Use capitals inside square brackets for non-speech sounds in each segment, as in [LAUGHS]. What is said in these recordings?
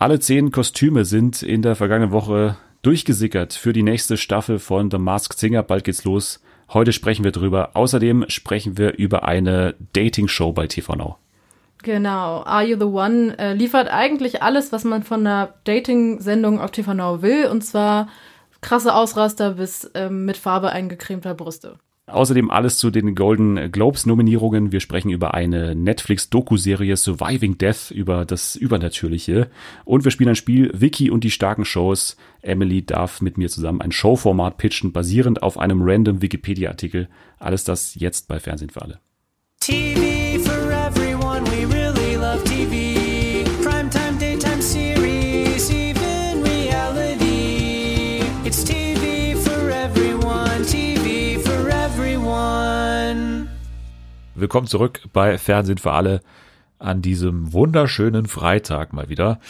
Alle zehn Kostüme sind in der vergangenen Woche durchgesickert für die nächste Staffel von The Masked Singer. Bald geht's los. Heute sprechen wir drüber. Außerdem sprechen wir über eine Dating-Show bei TV Now. Genau, Are You the One äh, liefert eigentlich alles, was man von einer Dating-Sendung auf TV Now will, und zwar krasse Ausraster bis ähm, mit Farbe eingecremter Brüste. Außerdem alles zu den Golden Globes Nominierungen. Wir sprechen über eine Netflix Doku-Serie Surviving Death über das Übernatürliche. Und wir spielen ein Spiel Vicky und die starken Shows. Emily darf mit mir zusammen ein Showformat pitchen, basierend auf einem random Wikipedia-Artikel. Alles das jetzt bei Fernsehen für alle. TV Willkommen zurück bei Fernsehen für alle an diesem wunderschönen Freitag mal wieder.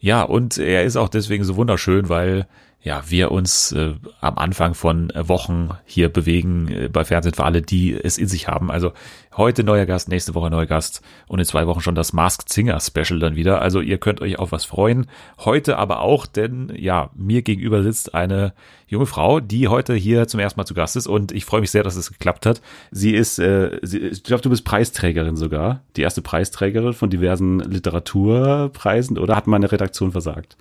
Ja, und er ist auch deswegen so wunderschön, weil ja, wir uns äh, am Anfang von Wochen hier bewegen äh, bei Fernsehen für alle, die es in sich haben. Also heute neuer Gast, nächste Woche neuer Gast und in zwei Wochen schon das Masked Singer Special dann wieder. Also ihr könnt euch auf was freuen. Heute aber auch, denn ja, mir gegenüber sitzt eine junge Frau, die heute hier zum ersten Mal zu Gast ist und ich freue mich sehr, dass es geklappt hat. Sie ist, äh, sie, ich glaube, du bist Preisträgerin sogar, die erste Preisträgerin von diversen Literaturpreisen oder hat meine Redaktion versagt?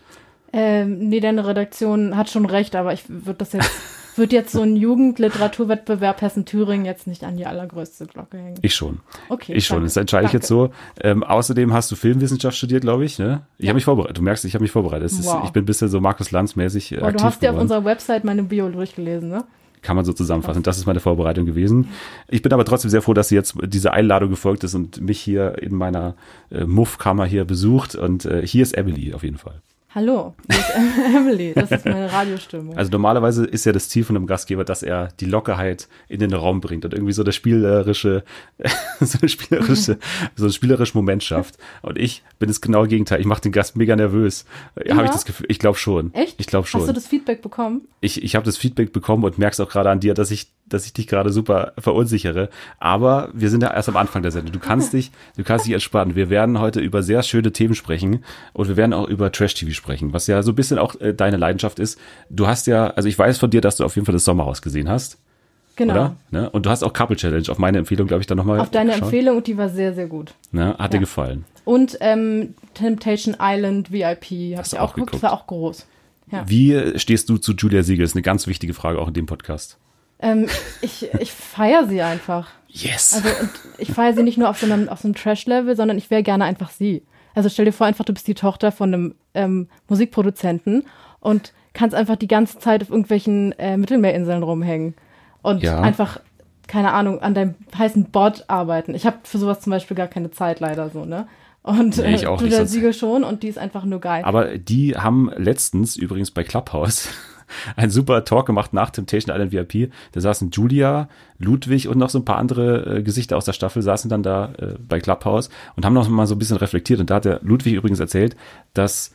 Ähm, nee, deine Redaktion hat schon recht, aber ich würde das jetzt, [LAUGHS] wird jetzt so ein Jugendliteraturwettbewerb Hessen-Thüringen jetzt nicht an die allergrößte Glocke hängen. Ich schon. Okay. Ich schon, das entscheide ich jetzt so. Ähm, außerdem hast du Filmwissenschaft studiert, glaube ich, ne? Ich ja. habe mich vorbereitet. Du merkst, ich habe mich vorbereitet. Wow. Ist, ich bin ein bisschen so Markus Lanz-mäßig äh, aktiv Du hast ja auf unserer Website meine Bio durchgelesen, ne? kann man so zusammenfassen. Das ist meine Vorbereitung gewesen. Ich bin aber trotzdem sehr froh, dass sie jetzt diese Einladung gefolgt ist und mich hier in meiner äh, Muffkammer hier besucht. Und äh, hier ist Emily auf jeden Fall. Hallo, [LAUGHS] Emily, das ist meine Radiostimme. Also normalerweise ist ja das Ziel von einem Gastgeber, dass er die Lockerheit in den Raum bringt und irgendwie so das spielerische, so eine spielerische, so ein spielerisches [LAUGHS] Moment schafft. Und ich bin das genaue Gegenteil. Ich mache den Gast mega nervös. Ja. Habe ich das Gefühl? Ich glaube schon. Echt? Ich glaube schon. Hast du das Feedback bekommen? Ich, ich habe das Feedback bekommen und merk's auch gerade an dir, dass ich dass ich dich gerade super verunsichere. Aber wir sind ja erst am Anfang der Sendung. Du kannst [LAUGHS] dich, du kannst dich entspannen. Wir werden heute über sehr schöne Themen sprechen und wir werden auch über Trash-TV sprechen, was ja so ein bisschen auch äh, deine Leidenschaft ist. Du hast ja, also ich weiß von dir, dass du auf jeden Fall das Sommerhaus gesehen hast. Genau. Oder? Ne? Und du hast auch Couple Challenge auf meine Empfehlung, glaube ich, dann nochmal. Auf deine geschaut. Empfehlung und die war sehr, sehr gut. Ne? Hat ja. dir gefallen. Und ähm, Temptation Island VIP habe ich auch geguckt. Das war auch groß. Ja. Wie stehst du zu Julia Siegel? Ist eine ganz wichtige Frage auch in dem Podcast. Ähm, ich ich feiere sie einfach. Yes. Also ich feiere sie nicht nur auf so einem, auf so einem Trash-Level, sondern ich wäre gerne einfach sie. Also stell dir vor, einfach du bist die Tochter von einem ähm, Musikproduzenten und kannst einfach die ganze Zeit auf irgendwelchen äh, Mittelmeerinseln rumhängen und ja. einfach keine Ahnung an deinem heißen Bot arbeiten. Ich habe für sowas zum Beispiel gar keine Zeit leider so ne. Und nee, ich äh, auch du der Siegel schon und die ist einfach nur geil. Aber die haben letztens übrigens bei Clubhouse ein super Talk gemacht nach Temptation Island VIP. Da saßen Julia, Ludwig und noch so ein paar andere äh, Gesichter aus der Staffel saßen dann da äh, bei Clubhouse und haben noch mal so ein bisschen reflektiert. Und da hat der Ludwig übrigens erzählt, dass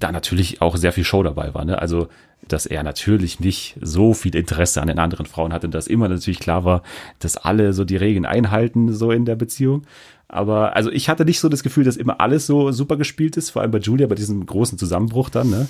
da natürlich auch sehr viel Show dabei war. Ne? Also dass er natürlich nicht so viel Interesse an den anderen Frauen hatte dass immer natürlich klar war, dass alle so die Regeln einhalten, so in der Beziehung. Aber also ich hatte nicht so das Gefühl, dass immer alles so super gespielt ist, vor allem bei Julia, bei diesem großen Zusammenbruch dann, ne?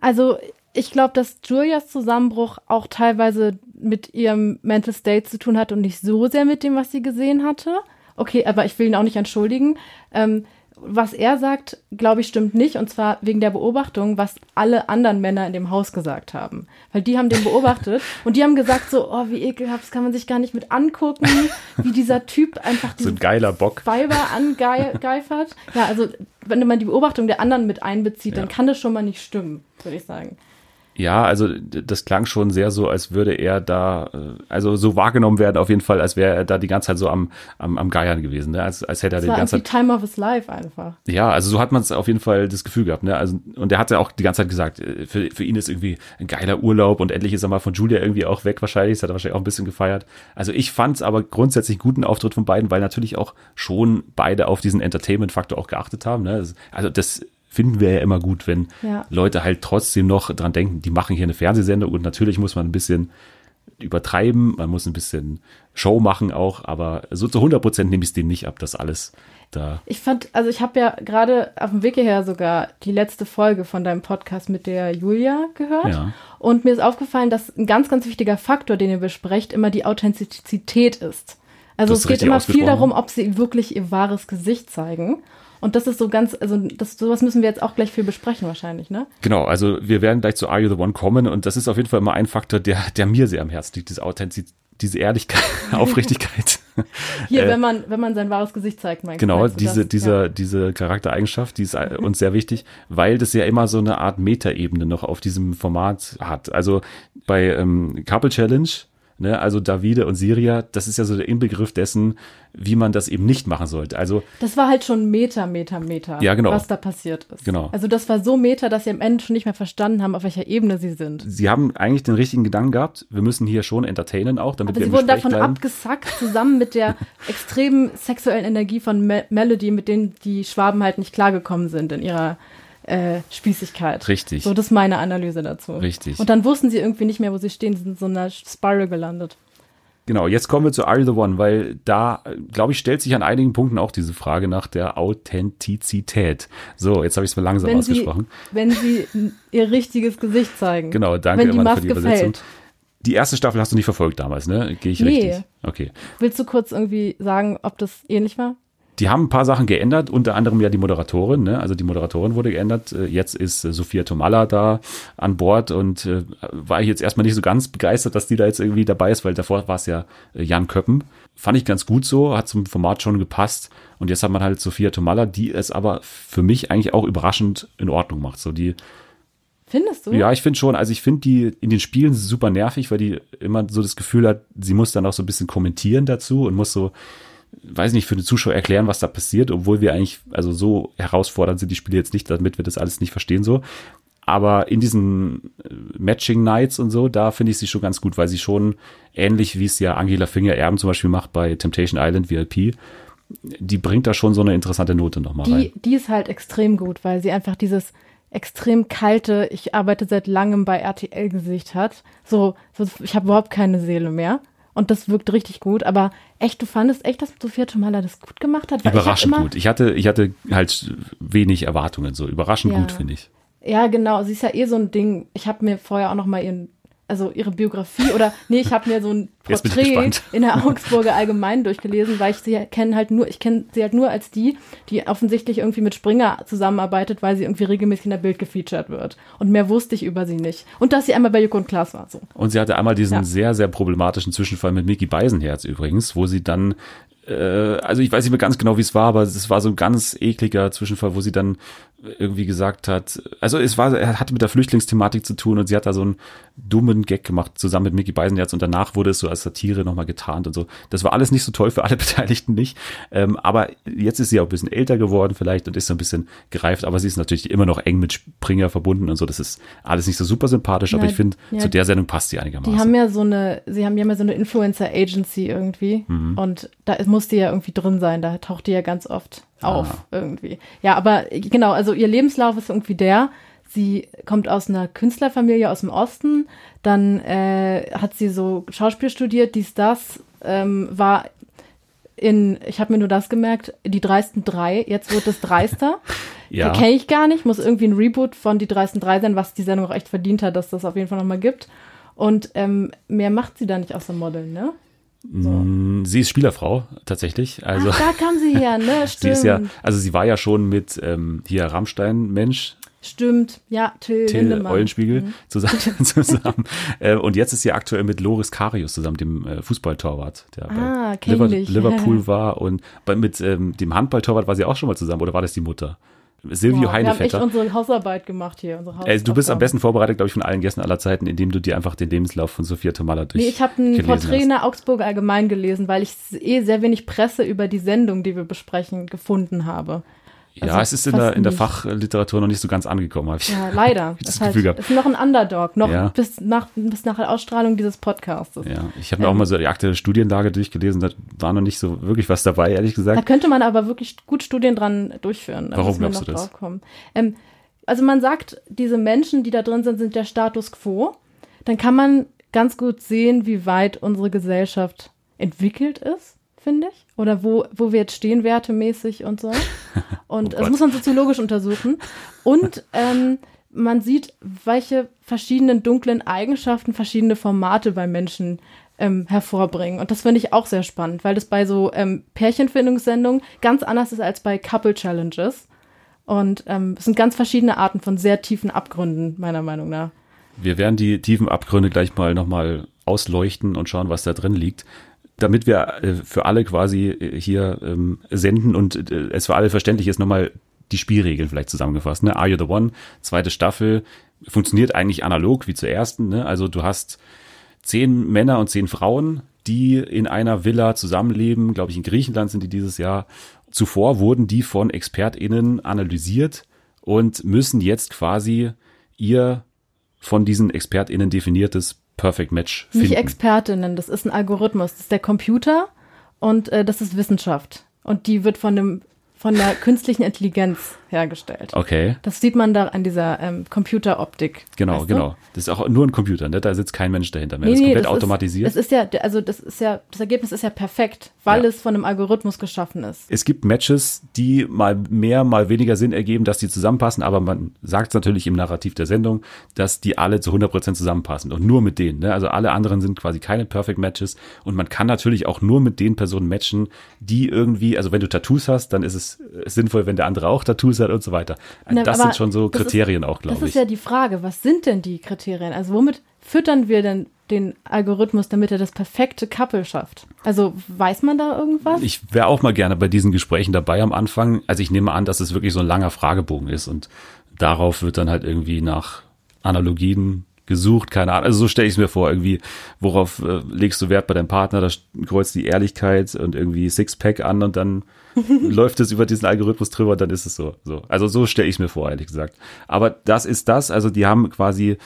Also ich glaube, dass Julias Zusammenbruch auch teilweise mit ihrem Mental State zu tun hat und nicht so sehr mit dem, was sie gesehen hatte. Okay, aber ich will ihn auch nicht entschuldigen. Ähm, was er sagt, glaube ich, stimmt nicht. Und zwar wegen der Beobachtung, was alle anderen Männer in dem Haus gesagt haben. Weil die haben den beobachtet [LAUGHS] und die haben gesagt so, oh, wie ekelhaft, das kann man sich gar nicht mit angucken, wie dieser Typ einfach so ein geiler Bock. Weiber angeifert. [LAUGHS] Ja, also wenn man die Beobachtung der anderen mit einbezieht, ja. dann kann das schon mal nicht stimmen, würde ich sagen. Ja, also das klang schon sehr so, als würde er da, äh, also so wahrgenommen werden auf jeden Fall, als wäre er da die ganze Zeit so am, am, am Geiern gewesen, ne? als, als hätte er das die ganze Zeit. Time of his life einfach. Ja, also so hat man es auf jeden Fall das Gefühl gehabt, ne? Also, und er hat ja auch die ganze Zeit gesagt, äh, für, für ihn ist irgendwie ein geiler Urlaub und endlich ist er mal von Julia irgendwie auch weg wahrscheinlich, das hat er wahrscheinlich auch ein bisschen gefeiert. Also ich fand es aber grundsätzlich guten Auftritt von beiden, weil natürlich auch schon beide auf diesen Entertainment-Faktor auch geachtet haben. Ne? Also das finden wir ja immer gut, wenn ja. Leute halt trotzdem noch dran denken, die machen hier eine Fernsehsendung und natürlich muss man ein bisschen übertreiben, man muss ein bisschen Show machen auch, aber so zu 100 Prozent nehme ich es denen nicht ab, das alles da. Ich fand, also ich habe ja gerade auf dem Weg hierher sogar die letzte Folge von deinem Podcast mit der Julia gehört. Ja. Und mir ist aufgefallen, dass ein ganz, ganz wichtiger Faktor, den ihr besprecht, immer die Authentizität ist. Also Das es geht immer viel darum, ob sie wirklich ihr wahres Gesicht zeigen. Und das ist so ganz, also das, sowas müssen wir jetzt auch gleich viel besprechen wahrscheinlich, ne? Genau, also wir werden gleich zu Are You the One kommen und das ist auf jeden Fall immer ein Faktor, der, der mir sehr am Herzen liegt, diese Authentizität, diese Ehrlichkeit, [LAUGHS] Aufrichtigkeit. Hier, Äh, wenn man, wenn man sein wahres Gesicht zeigt, mein Genau, diese, das? dieser, Ja. diese Charaktereigenschaft, die ist äh, uns sehr wichtig, weil das ja immer so eine Art Metaebene noch auf diesem Format hat. Also bei ähm, Couple Challenge, ne, also Davide und Siria, das ist ja so der Inbegriff dessen, wie man das eben nicht machen sollte. Also Das war halt schon Meter, Meter, Meter, Ja, genau. was da passiert ist. Genau. Also das war so Meter, dass sie am Ende schon nicht mehr verstanden haben, auf welcher Ebene sie sind. sie haben eigentlich den richtigen Gedanken gehabt, wir müssen hier schon entertainen auch, damit Aber wir sie wurden Gespräch davon bleiben. abgesackt, zusammen mit der [LAUGHS] extremen sexuellen Energie von Me Melody, mit denen die Schwaben halt nicht klargekommen sind in ihrer äh, Spießigkeit. Richtig. So, das ist meine Analyse dazu. Richtig. Und dann wussten sie irgendwie nicht mehr, wo sie stehen, sind in so einer Spiral gelandet. Genau, jetzt kommen wir zu Are You the One, weil da, glaube ich, stellt sich an einigen Punkten auch diese Frage nach der Authentizität. So, jetzt habe ich es mal langsam Wenn sie, ausgesprochen. wenn sie ihr richtiges Gesicht zeigen. Genau, danke wenn die Mann, für die Maske Übersetzung. fällt. Die erste Staffel hast du nicht verfolgt damals, ne? Gehe ich Nee. richtig? Okay. Willst du kurz irgendwie sagen, ob das ähnlich war? Die haben ein paar Sachen geändert, unter anderem ja die Moderatorin, ne? Also die Moderatorin wurde geändert. Äh, Jetzt ist äh, Sophia Tomalla da an Bord und äh, war ich jetzt erstmal nicht so ganz begeistert, dass die da jetzt irgendwie dabei ist, weil davor war es ja äh, Jan Köppen. Fand ich ganz gut so, hat zum Format schon gepasst. Und jetzt hat man halt Sophia Tomalla, die es aber für mich eigentlich auch überraschend in Ordnung macht. So die, Findest du? Ja, ich finde schon, also ich finde die in den Spielen super nervig, weil die immer so das Gefühl hat, sie muss dann auch so ein bisschen kommentieren dazu und muss so, weiß nicht, für den Zuschauer erklären, was da passiert, obwohl wir eigentlich, also so herausfordernd sind die Spiele jetzt nicht, damit wir das alles nicht verstehen so. Aber in diesen äh, Matching Nights und so, da finde ich sie schon ganz gut, weil sie schon ähnlich wie es ja Angela Finger Erben zum Beispiel macht bei Temptation Island VIP, die bringt da schon so eine interessante Note nochmal rein. Die, die ist halt extrem gut, weil sie einfach dieses extrem kalte, ich arbeite seit langem bei RTL-Gesicht hat. So, so ich habe überhaupt keine Seele mehr. Und das wirkt richtig gut. Aber echt, du fandest echt, dass Sophia Tomala das gut gemacht hat? Weil ich Überraschend immer, gut. Ich hatte, ich hatte halt wenig Erwartungen, so überraschend Ja. gut, finde ich. Ja, genau. Sie ist ja eh so ein Ding. Ich habe mir vorher auch noch mal ihren, also ihre Biografie oder nee, ich habe mir so ein [LAUGHS] Porträt [LAUGHS] in der [LAUGHS] Augsburger Allgemein durchgelesen, weil ich sie kenne halt nur, ich kenne sie halt nur als die, die offensichtlich irgendwie mit Springer zusammenarbeitet, weil sie irgendwie regelmäßig in der Bild gefeatured wird. Und mehr wusste ich über sie nicht. Und dass sie einmal bei Joko und Klaas war. So. Und sie hatte einmal diesen Ja. sehr, sehr problematischen Zwischenfall mit Mickey Beisenherz übrigens, wo sie dann, äh, also ich weiß nicht mehr ganz genau, wie es war, aber es war so ein ganz ekliger Zwischenfall, wo sie dann irgendwie gesagt hat, also es war, er hatte mit der Flüchtlingsthematik zu tun und sie hat da so einen dummen Gag gemacht zusammen mit Mickey Beisenherz und danach wurde es so als Satire nochmal getarnt und so. Das war alles nicht so toll für alle [LAUGHS] Beteiligten nicht. Ähm, aber jetzt ist sie auch ein bisschen älter geworden vielleicht und ist so ein bisschen gereift, aber sie ist natürlich immer noch eng mit Springer verbunden und so. Das ist alles nicht so super sympathisch, aber Ja, ich finde, ja. zu der Sendung passt sie einigermaßen. Die haben ja so eine, sie haben ja mal so eine Influencer-Agency irgendwie. Mhm. Und da muss die ja irgendwie drin sein. Da taucht die ja ganz oft auf Ah. irgendwie. Ja, aber genau, also ihr Lebenslauf ist irgendwie der. Sie kommt aus einer Künstlerfamilie aus dem Osten. Dann äh, hat sie so Schauspiel studiert, dies, das. Ähm, war in, ich habe mir nur das gemerkt, die dreisten drei. Jetzt wird es dreister. [LAUGHS] Ja. Kenne ich gar nicht. Muss irgendwie ein Reboot von Die dreisten drei sein, was die Sendung auch echt verdient hat, dass das auf jeden Fall nochmal gibt. Und ähm, mehr macht sie da nicht außer Modeln, ne? Mm, Sie ist Spielerfrau, tatsächlich. Also, Ach, da kam sie her, ne? Stimmt. [LAUGHS] sie ist ja, also sie war ja schon mit ähm, hier Rammstein-Mensch, Stimmt, ja, Till, Till Lindemann. Mhm. Eulenspiegel [LAUGHS] zusammen. zusammen. Äh, und jetzt ist sie aktuell mit Loris Karius zusammen, dem äh, Fußballtorwart, der Ah, bei. Liverpool war. Und bei, mit ähm, dem Handballtorwart war sie auch schon mal zusammen, oder war das die Mutter? Silvio Wow, wir haben echt unsere Hausarbeit gemacht hier. Äh, du bist am besten vorbereitet, glaube ich, von allen Gästen aller Zeiten, indem du dir einfach den Lebenslauf von Sophia Tomalla durch Nee, ich habe ein Porträt in der Augsburger Allgemein gelesen, weil ich eh sehr wenig Presse über die Sendung, die wir besprechen, gefunden habe. Ja, Also es ist in der, in der. Fachliteratur noch nicht so ganz angekommen, habe ich. Ja, leider. [LAUGHS] das ist, halt, Gefühl gehabt. ist noch ein Underdog, noch Ja. bis, nach, bis nach der Ausstrahlung dieses Podcasts. Ja, ich habe mir auch mal so die aktuelle Studienlage durchgelesen, da war noch nicht so wirklich was dabei, ehrlich Da gesagt. könnte man aber wirklich gut Studien dran durchführen. Da Warum glaubst noch du das? Ähm, also man sagt, diese Menschen, die da drin sind, sind der Status quo. Dann kann man ganz gut sehen, wie weit unsere Gesellschaft entwickelt ist, finde ich. Oder wo, wo wir jetzt stehen, wertemäßig und so. [LAUGHS] Und Oh das muss man soziologisch untersuchen. Und ähm, man sieht, welche verschiedenen dunklen Eigenschaften verschiedene Formate bei Menschen ähm, hervorbringen. Und das finde ich auch sehr spannend, weil das bei so ähm, Pärchenfindungssendungen ganz anders ist als bei Couple Challenges. Und ähm, es sind ganz verschiedene Arten von sehr tiefen Abgründen, meiner Meinung nach. Wir werden die tiefen Abgründe gleich mal nochmal ausleuchten und schauen, was da drin liegt. Damit wir äh, für alle quasi äh, hier ähm, senden und äh, es für alle verständlich ist, nochmal die Spielregeln vielleicht zusammengefasst. Ne? Are You the One? Zweite Staffel funktioniert eigentlich analog wie zur ersten. Ne? Also du hast zehn Männer und zehn Frauen, die in einer Villa zusammenleben. Glaube ich, in Griechenland sind die dieses Jahr. Zuvor wurden die von ExpertInnen analysiert und müssen jetzt quasi ihr von diesen ExpertInnen definiertes Perfect Match finden. Nicht Expertinnen, das ist ein Algorithmus. Das ist der Computer und äh, das ist Wissenschaft. Und die wird von dem von der künstlichen Intelligenz hergestellt. okay, Das sieht man da an dieser ähm, Computeroptik. genau, weißt du? genau. Das ist auch nur ein Computer, ne? Da sitzt kein Mensch dahinter mehr. Nee, das ist komplett das automatisiert. Ist, das ist ja, also das ist ja, das Ergebnis ist ja perfekt, weil Ja. es von einem Algorithmus geschaffen ist. es gibt Matches, die mal mehr, mal weniger Sinn ergeben, dass die zusammenpassen, aber man sagt es natürlich im Narrativ der Sendung, dass die alle zu 100% zusammenpassen und nur mit denen. Ne? Also alle anderen sind quasi keine Perfect Matches und man kann natürlich auch nur mit den Personen matchen, die irgendwie, also wenn du Tattoos hast, dann ist es äh, sinnvoll, wenn der andere auch Tattoos hat und so weiter. Na, das sind schon so das ist- Kriterien auch, Das glaube ist ich. ja die Frage, was sind denn die Kriterien? Also womit füttern wir denn den Algorithmus, damit er das perfekte Couple schafft? Also weiß man da irgendwas? Ich wäre auch mal gerne bei diesen Gesprächen dabei am Anfang. Also ich nehme an, dass es wirklich so ein langer Fragebogen ist und darauf wird dann halt irgendwie nach Analogien gesucht, keine Ahnung. Also so stelle ich es mir vor, irgendwie, worauf äh, legst du Wert bei deinem Partner? Da kreuzt die Ehrlichkeit und irgendwie Sixpack an und dann [LAUGHS] läuft es über diesen Algorithmus drüber und dann ist es so. so. Also so stelle ich es mir vor, ehrlich gesagt. Aber das ist das, also die haben quasi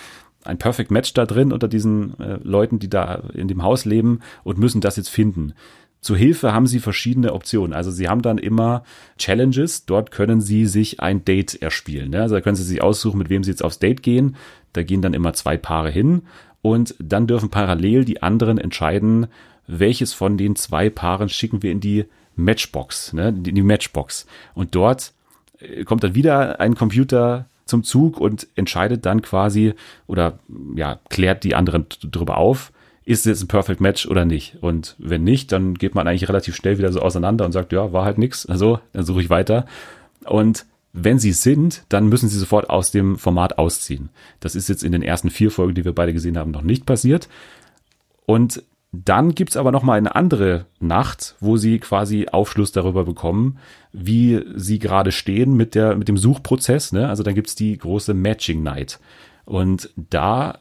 ein Perfect Match da drin unter diesen äh, Leuten, die da in dem Haus leben und müssen das jetzt finden. Zur Hilfe haben sie verschiedene Optionen. Also sie haben dann immer Challenges. Dort können sie sich ein Date erspielen. Ne? Also da können sie sich aussuchen, mit wem sie jetzt aufs Date gehen. Da gehen dann immer zwei Paare hin und dann dürfen parallel die anderen entscheiden, welches von den zwei Paaren schicken wir in die Matchbox, ne? in die Matchbox. Und dort äh, kommt dann wieder ein Computer zum Zug und entscheidet dann quasi oder ja, klärt die anderen drüber auf, ist es ein Perfect Match oder nicht. Und wenn nicht, dann geht man eigentlich relativ schnell wieder so auseinander und sagt, ja, war halt nix. Also, dann suche ich weiter. Und wenn sie sind, dann müssen sie sofort aus dem Format ausziehen. Das ist jetzt in den ersten vier Folgen, die wir beide gesehen haben, noch nicht passiert. Und dann gibt's aber noch mal eine andere Nacht, wo sie quasi Aufschluss darüber bekommen, wie sie gerade stehen mit, der, mit dem Suchprozess. Ne? Also dann gibt's die große Matching Night. Und da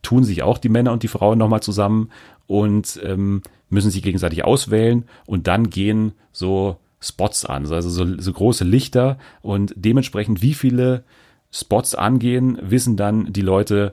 tun sich auch die Männer und die Frauen nochmal zusammen und ähm, müssen sich gegenseitig auswählen und dann gehen so Spots an, also so, so große Lichter und dementsprechend wie viele Spots angehen, wissen dann die Leute,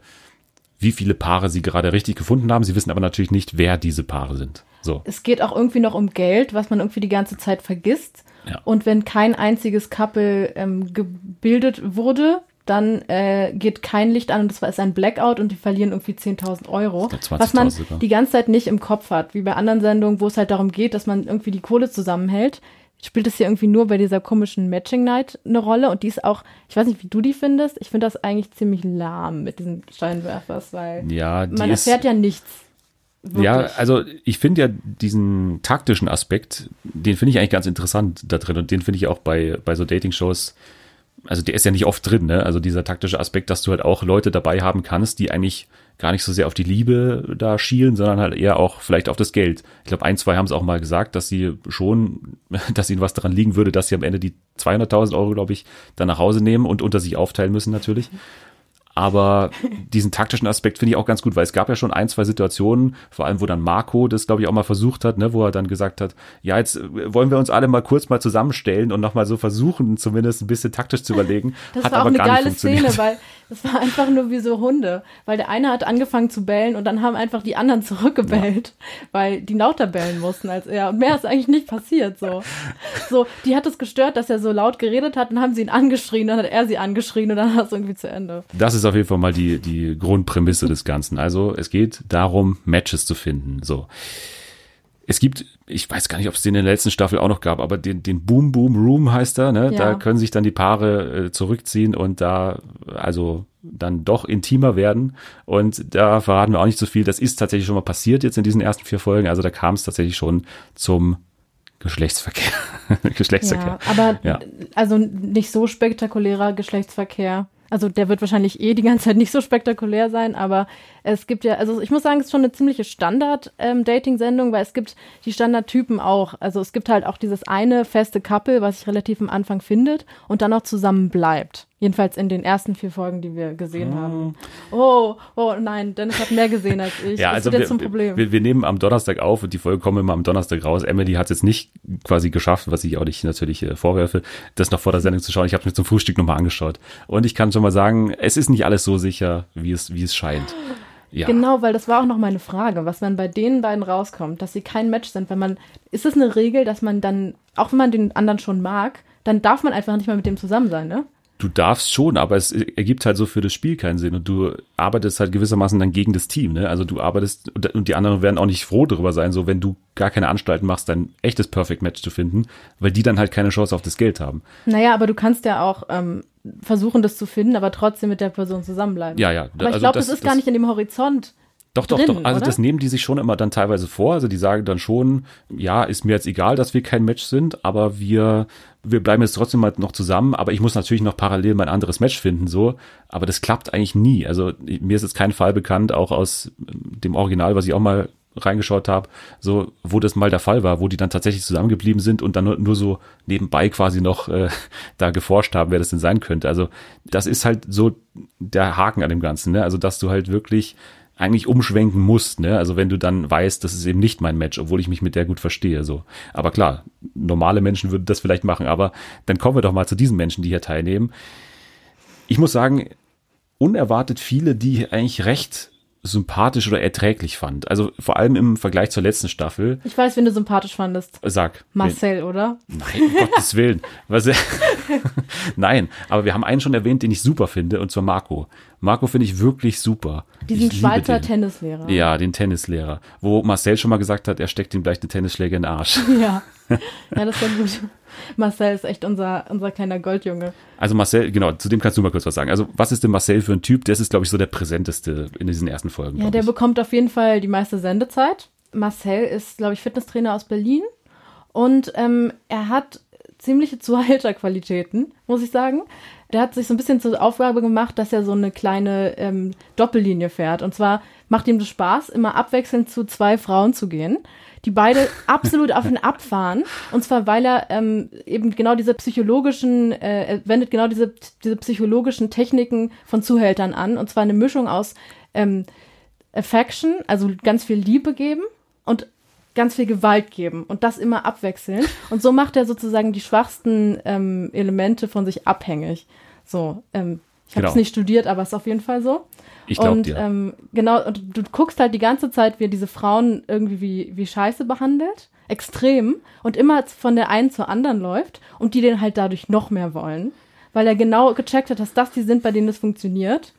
wie viele Paare sie gerade richtig gefunden haben. Sie wissen aber natürlich nicht, wer diese Paare sind. So. Es geht auch irgendwie noch um Geld, was man irgendwie die ganze Zeit vergisst. Ja. Und wenn kein einziges Couple ähm, gebildet wurde, dann äh, geht kein Licht an und das ist ein Blackout und die verlieren irgendwie 10.000 Euro. Was man 20.000 sogar. die ganze Zeit nicht im Kopf hat, wie bei anderen Sendungen, wo es halt darum geht, dass man irgendwie die Kohle zusammenhält. Spielt es hier irgendwie nur bei dieser komischen Matching Night eine Rolle und die ist auch, ich weiß nicht, wie du die findest, ich finde das eigentlich ziemlich lahm mit diesen Steinwerfers, weil Ja, man erfährt ja nichts. Wirklich. Ja, also ich finde ja diesen taktischen Aspekt, den finde ich eigentlich ganz interessant da drin und den finde ich auch bei, bei so Dating-Shows, also der ist ja nicht oft drin, ne? Also dieser taktische Aspekt, dass du halt auch Leute dabei haben kannst, die eigentlich gar nicht so sehr auf die Liebe da schielen, sondern halt eher auch vielleicht auf das Geld. Ich glaube, ein, zwei haben es auch mal gesagt, dass sie schon, [LAUGHS] dass ihnen was daran liegen würde, dass sie am Ende die 200.000 Euro, glaube ich, dann nach Hause nehmen und unter sich aufteilen müssen natürlich. Aber diesen taktischen Aspekt finde ich auch ganz gut, weil es gab ja schon ein, zwei Situationen, vor allem wo dann Marco das, glaube ich, auch mal versucht hat, ne, wo er dann gesagt hat, ja, jetzt äh, wollen wir uns alle mal kurz mal zusammenstellen und nochmal so versuchen, zumindest ein bisschen taktisch zu überlegen. Das hat war auch eine geile. Szene, weil Das war einfach nur wie so Hunde, weil der eine hat angefangen zu bellen und dann haben einfach die anderen zurückgebellt, ja. weil die lauter bellen mussten als er. Und mehr ist eigentlich nicht passiert. So, so die hat es gestört, dass er so laut geredet hat, und haben sie ihn angeschrien, dann hat er sie angeschrien und dann war es irgendwie zu Ende. Das ist auf jeden Fall mal die die Grundprämisse des Ganzen. Also es geht darum, Matches zu finden. So. Es gibt, ich weiß gar nicht, ob es den in der letzten Staffel auch noch gab, aber den, den Boom Boom Room heißt er, ne? Ja. Da können sich dann die Paare äh, zurückziehen und da, also dann doch intimer werden. Und da verraten wir auch nicht so viel. Das ist tatsächlich schon mal passiert jetzt in diesen ersten vier Folgen. Also da kam es tatsächlich schon zum Geschlechtsverkehr. [LAUGHS] Geschlechtsverkehr. Ja, aber ja. also nicht so spektakulärer Geschlechtsverkehr. Also der wird wahrscheinlich eh die ganze Zeit nicht so spektakulär sein, aber es gibt ja, also ich muss sagen, es ist schon eine ziemliche Standard-Dating-Sendung, ähm, weil es gibt die Standardtypen auch. Also es gibt halt auch dieses eine feste Couple, was sich relativ am Anfang findet und dann auch zusammen bleibt. Jedenfalls in den ersten vier Folgen, die wir gesehen hm. haben. Oh, oh nein, Dennis hat mehr gesehen als ich. ja, also wir, Problem? Wir, wir, nehmen am Donnerstag auf und die Folge kommen immer am Donnerstag raus. Emily hat es jetzt nicht quasi geschafft, was ich auch nicht natürlich äh, vorwerfe, das noch vor der Sendung zu schauen. Ich habe mir zum Frühstück nochmal angeschaut. Und ich kann schon mal sagen, es ist nicht alles so sicher, wie es, wie es scheint. Ja. Genau, weil das war auch noch meine Frage, was man bei den beiden rauskommt, dass sie kein Match sind. Wenn man, ist es eine Regel, dass man dann, auch wenn man den anderen schon mag, dann darf man einfach nicht mal mit dem zusammen sein, ne? Du darfst schon, aber es ergibt halt so für das Spiel keinen Sinn und du arbeitest halt gewissermaßen dann gegen das Team, ne? Also du arbeitest und die anderen werden auch nicht froh darüber sein, so wenn du gar keine Anstalten machst, dein echtes Perfect Match zu finden, weil die dann halt keine Chance auf das Geld haben. Naja, aber du kannst ja auch ähm, versuchen, das zu finden, aber trotzdem mit der Person zusammenbleiben. Ja, ja. Aber ich also glaube, das, das, ist gar nicht in dem Horizont. Doch, doch, drin, doch. Also oder? das nehmen die sich schon immer dann teilweise vor. Also die sagen dann schon, ja, ist mir jetzt egal, dass wir kein Match sind, aber wir, wir bleiben jetzt trotzdem mal noch zusammen. Aber ich muss natürlich noch parallel mein anderes Match finden, so. Aber das klappt eigentlich nie. Also mir ist jetzt kein Fall bekannt, auch aus dem Original, was ich auch mal reingeschaut habe, so wo das mal der Fall war, wo die dann tatsächlich zusammengeblieben sind und dann nur, nur so nebenbei quasi noch äh, [LAUGHS] da geforscht haben, wer das denn sein könnte. Also das ist halt so der Haken an dem Ganzen, ne? Also dass du halt wirklich eigentlich umschwenken musst, ne? Also wenn du dann weißt, das ist eben nicht mein Match, obwohl ich mich mit der gut verstehe, so. Aber klar, normale Menschen würden das vielleicht machen, aber dann kommen wir doch mal zu diesen Menschen, die hier teilnehmen. Ich muss sagen, unerwartet viele, die eigentlich recht sympathisch oder erträglich fand. Also vor allem im Vergleich zur letzten Staffel. Ich weiß, wen du sympathisch fandest. Sag. Marcel, wen? oder? Nein, um Gottes Willen. Was, [LAUGHS] Nein, aber wir haben einen schon erwähnt, den ich super finde, und zwar Marco. Marco finde ich wirklich super. Diesen ich Schweizer. Tennislehrer. Ja, den Tennislehrer. Wo Marcel schon mal gesagt hat, er steckt ihm gleich eine Tennisschläge in den Arsch. [LAUGHS] Ja, ja das war gut. Marcel ist echt unser, unser kleiner Goldjunge. Also Marcel, genau, zu dem kannst du mal kurz was sagen. Also was ist denn Marcel für ein Typ? Der ist, glaube ich, so der präsenteste in diesen ersten Folgen. Ja, der ich. bekommt auf jeden Fall die meiste Sendezeit. Marcel ist, glaube ich, Fitnesstrainer aus Berlin. Und ähm, er hat ziemliche [LAUGHS] Zuhälterqualitäten, muss ich sagen. Der hat sich so ein bisschen zur Aufgabe gemacht, dass er so eine kleine ähm, Doppellinie fährt. Und zwar macht ihm das Spaß, immer abwechselnd zu zwei Frauen zu gehen, die beide absolut auf ihn abfahren. Und zwar, weil er ähm, eben genau diese psychologischen, äh, er wendet genau diese, diese psychologischen Techniken von Zuhältern an. Und zwar eine Mischung aus ähm, Affection, also ganz viel Liebe geben und ganz viel Gewalt geben und das immer abwechselnd. Und so macht er sozusagen die schwachsten ähm, Elemente von sich abhängig. So, ähm, ich habe es genau. nicht studiert, aber es ist auf jeden Fall so. Ich glaube Und ähm, genau, und du guckst halt die ganze Zeit, wie er diese Frauen irgendwie wie, wie Scheiße behandelt. Extrem. Und immer von der einen zur anderen läuft und die den halt dadurch noch mehr wollen. Weil er genau gecheckt hat, dass das die sind, bei denen es funktioniert.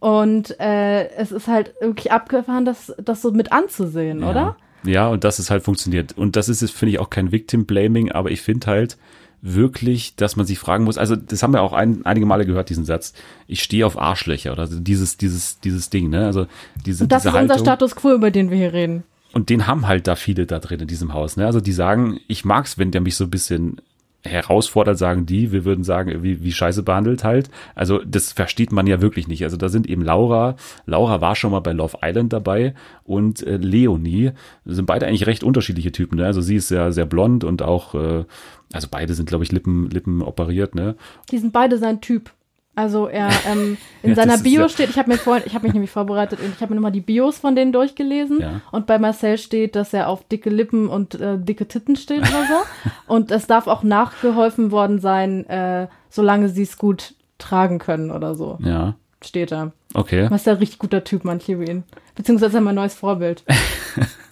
Und äh, es ist halt wirklich abgefahren, das, das so mit anzusehen, ja. oder? Ja, und dass es halt funktioniert. Und das ist, finde ich, auch kein Victim-Blaming, aber ich finde halt wirklich, dass man sich fragen muss, also das haben wir auch ein, einige Male gehört, diesen Satz, ich stehe auf Arschlöcher oder dieses, dieses, dieses Ding, ne? Also diese, und das diese ist Haltung. unser Status quo, über den wir hier reden. Und den haben halt da viele da drin in diesem Haus, ne? Also die sagen, ich mag's, wenn der mich so ein bisschen herausfordert, sagen die. Wir würden sagen, wie, wie scheiße behandelt halt. Also das versteht man ja wirklich nicht. Also da sind eben Laura, Laura war schon mal bei Love Island dabei und äh, Leonie sind beide eigentlich recht unterschiedliche Typen. Ne? Also sie ist sehr, sehr blond und auch, äh, also beide sind, glaube ich, Lippen, Lippen operiert. Ne? Die sind beide sein Typ. Also er [LAUGHS] ähm, in ja, seiner Bio ja steht, ich habe mir vorhin, ich habe mich nämlich vorbereitet und ich habe mir nochmal die Bios von denen durchgelesen ja. und bei Marcel steht, dass er auf dicke Lippen und äh, dicke Titten steht oder so. [LAUGHS] und es darf auch nachgeholfen worden sein, äh, solange sie es gut tragen können oder so. Ja. steht er. Okay. Was ist ja ein richtig guter Typ, man, ich liebe ihn. Beziehungsweise mein neues Vorbild. [LAUGHS]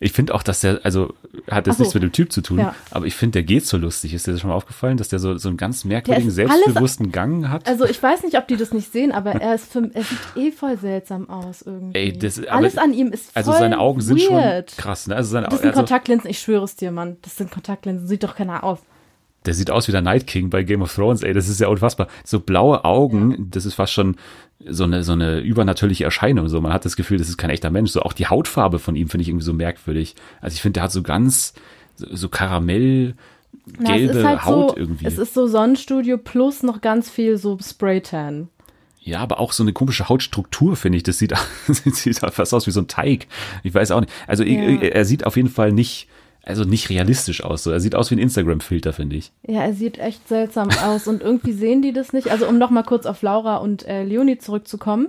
Ich finde auch, dass der, also hat jetzt so. nichts mit dem Typ zu tun, Ja. aber ich finde, der geht so lustig. Ist dir das schon mal aufgefallen, dass der so, so einen ganz merkwürdigen, alles- selbstbewussten Gang hat? Also ich weiß nicht, ob die das nicht sehen, aber er ist für, er sieht eh voll seltsam aus irgendwie. Ey, das- Alles an ihm ist voll also seine Augen sind weird. schon krass, ne? Also seine Das sind also, Kontaktlinsen, ich schwöre es dir, Mann. Das sind Kontaktlinsen, sieht doch keiner aus. der sieht aus wie der Night King bei Game of Thrones, ey, das ist ja unfassbar. So blaue Augen, das ist fast schon so eine, so eine übernatürliche Erscheinung. So, man hat das Gefühl, das ist kein echter Mensch. So auch die Hautfarbe von ihm finde ich irgendwie so merkwürdig. Also ich finde, der hat so ganz, so, so Karamell, Na, gelbe es ist halt Haut so, irgendwie. Es ist so Sonnenstudio plus noch ganz viel so Spraytan. Ja, aber auch so eine komische Hautstruktur, finde ich. Das sieht, [LAUGHS] das sieht fast aus wie so ein Teig. Ich weiß auch nicht. Also Ja. er, er sieht auf jeden Fall nicht, also nicht realistisch aus. So. Er sieht aus wie ein Instagram-Filter, finde ich. Ja, er sieht echt seltsam [LAUGHS] aus und irgendwie sehen die das nicht. Also um noch mal kurz auf Laura und äh, Leonie zurückzukommen.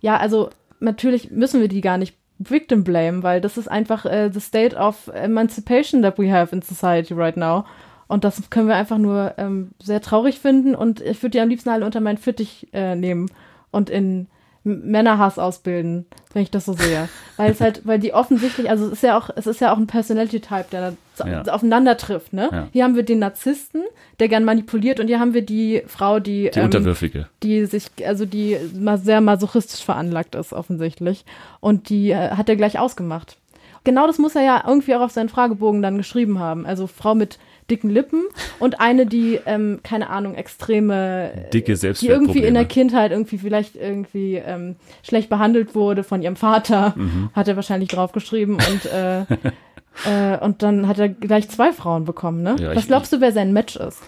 Ja, also natürlich müssen wir die gar nicht victim blame, weil das ist einfach äh, the state of emancipation that we have in society right now. Und das können wir einfach nur ähm, sehr traurig finden und ich würde die am liebsten alle unter meinen Fittich äh, nehmen und in Männerhass ausbilden, wenn ich das so sehe. Weil es halt, weil die offensichtlich, also es ist ja auch, es ist ja auch ein Personality-Type, der da Ja. aufeinander trifft, ne? Ja. Hier haben wir den Narzissten, der gern manipuliert und hier haben wir die Frau, die, Die ähm, Unterwürfige. die sich, also die sehr masochistisch veranlagt ist, offensichtlich. Und die äh, hat er gleich ausgemacht. Genau das muss er ja irgendwie auch auf seinen Fragebogen dann geschrieben haben. Also Frau mit dicken Lippen und eine, die, ähm, keine Ahnung, extreme Dicke die irgendwie in der Kindheit irgendwie vielleicht irgendwie ähm, schlecht behandelt wurde von ihrem Vater, Mhm. hat er wahrscheinlich draufgeschrieben und äh, [LAUGHS] äh, und dann hat er gleich zwei Frauen bekommen, ne? Ja, Was glaubst du, wer sein Match ist?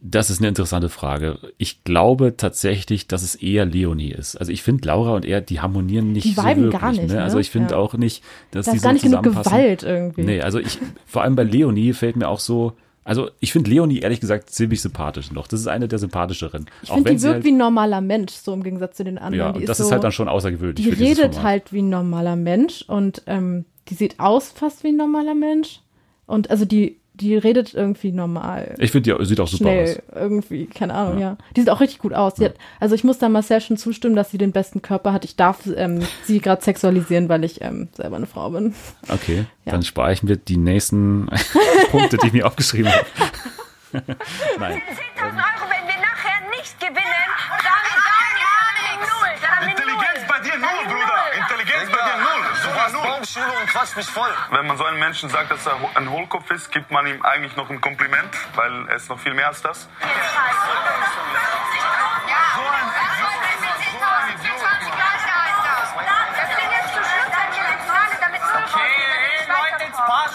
Das ist eine interessante Frage. Ich glaube tatsächlich, dass es eher Leonie ist. Also ich finde, Laura und er, die harmonieren nicht Die so wirklich. gar nicht, ne? ne? Also ich finde Ja. auch nicht, dass Da die ist so gar nicht genug. Gewalt irgendwie. Nee, also ich, vor allem bei Leonie fällt mir auch so, also ich finde Leonie ehrlich gesagt ziemlich sympathisch noch. Das ist eine der sympathischeren. Ich finde, die wirkt halt, wie ein normaler Mensch, so im Gegensatz zu den anderen. ja, die das ist, so, halt dann schon außergewöhnlich. Die redet halt wie ein normaler Mensch und ähm, die sieht aus fast wie ein normaler Mensch. Und also die, die redet irgendwie normal. Ich finde, die sieht auch super aus. Schnell, irgendwie, keine Ahnung, ja. Die sieht auch richtig gut aus. Die hat, also ich muss da Marcel schon zustimmen, dass sie den besten Körper hat. Ich darf ähm, sie gerade sexualisieren, weil ich ähm, selber eine Frau bin. Okay, Ja. dann spare ich mir die nächsten [LAUGHS] Punkte, die ich mir aufgeschrieben habe. [LAUGHS] Nein. 10.000 Euro, wenn wir nachher nicht gewinnen, hast null. Baumschule und quatscht mich voll. Wenn man so einem Menschen sagt, dass er ein Hohlkopf ist, gibt man ihm eigentlich noch ein Kompliment, weil er ist noch viel mehr als das.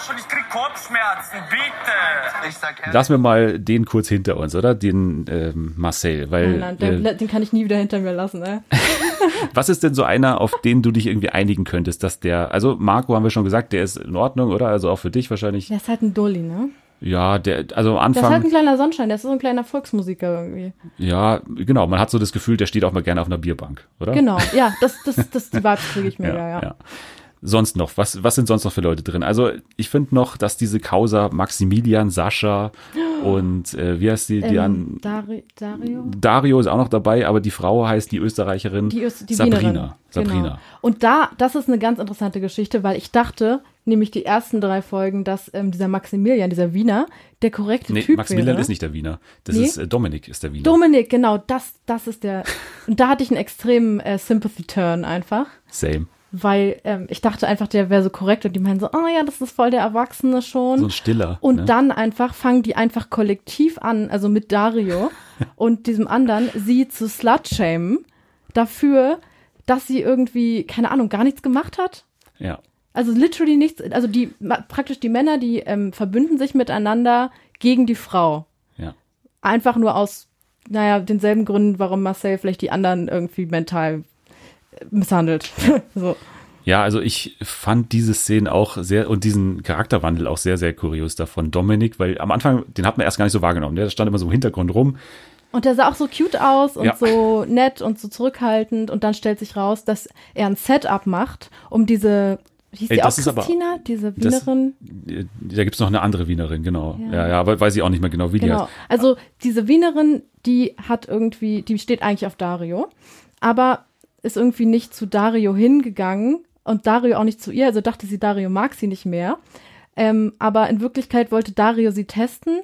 Schon, ich krieg Kopfschmerzen, bitte. Lassen wir mal den kurz hinter uns, oder? Den ähm, Marcel, weil Nein, den, äh, den kann ich nie wieder hinter mir lassen, ne? [LAUGHS] [LAUGHS] was ist denn so einer, auf den du dich irgendwie einigen könntest, dass der, also Marco haben wir schon gesagt, der ist in Ordnung, oder? Also auch für dich wahrscheinlich. Der ist halt ein Dulli, ne? Ja, der, also am Der ist halt Anfang, ein kleiner Sonnenschein, der ist so ein kleiner Volksmusiker irgendwie. ja, genau, man hat so das Gefühl, der steht auch mal gerne auf einer Bierbank, oder? Genau, ja, das, das, das, die [LAUGHS] Vibes kriege ich mega, ja. ja. Sonst noch, was, was sind sonst noch für Leute drin? Also ich finde noch, dass diese Causa Maximilian, Sascha [GASPS] und äh, wie heißt die, die an Ähm, Dari Dario? Dario ist auch noch dabei, aber die Frau heißt die Österreicherin Die, Öst die Sabrina. Wienerin. Sabrina. Genau. Und da, das ist eine ganz interessante Geschichte, weil ich dachte, nämlich die ersten drei Folgen, dass ähm, dieser Maximilian, dieser Wiener, der korrekte Nee, Typ Maximilian wäre. ist nicht der Wiener. Das Nee? ist äh, Dominik ist der Wiener. Dominik, genau, das, das ist der. Und da hatte ich einen extremen äh, Sympathy-Turn einfach. Same. Weil ähm, ich dachte einfach, der wäre so korrekt und die meinen so, oh ja, das ist voll der Erwachsene schon. So ein Stiller. Und ne? dann einfach fangen die einfach kollektiv an, also mit Dario [LAUGHS] und diesem anderen, sie zu slutshamen dafür, dass sie irgendwie, keine Ahnung, gar nichts gemacht hat. Ja. Also literally nichts, also die, praktisch die Männer, die ähm, verbünden sich miteinander gegen die Frau. Ja. Einfach nur aus, naja, denselben Gründen, warum Marcel vielleicht die anderen irgendwie mental misshandelt. [LAUGHS] so. Ja, also ich fand diese Szene auch sehr und diesen Charakterwandel auch sehr, sehr kurios davon Dominik, weil am Anfang, den hat man erst gar nicht so wahrgenommen. Der stand immer so im Hintergrund rum. Und der sah auch so cute aus und Ja. so nett und so zurückhaltend. Und dann stellt sich raus, dass er ein Setup macht, um diese Hieß Ey, die auch das aber- Christina, diese das- Wienerin? Äh, Da gibt's noch eine andere Wienerin, genau. Ja. Ja, ja, aber weiß ich auch nicht mehr genau, wie die Genau. heißt. Also diese Wienerin, die hat irgendwie, die steht eigentlich auf Dario, aber ist irgendwie nicht zu Dario hingegangen und Dario auch nicht zu ihr. Also dachte sie, Dario mag sie nicht mehr. Ähm, aber in Wirklichkeit wollte Dario sie testen,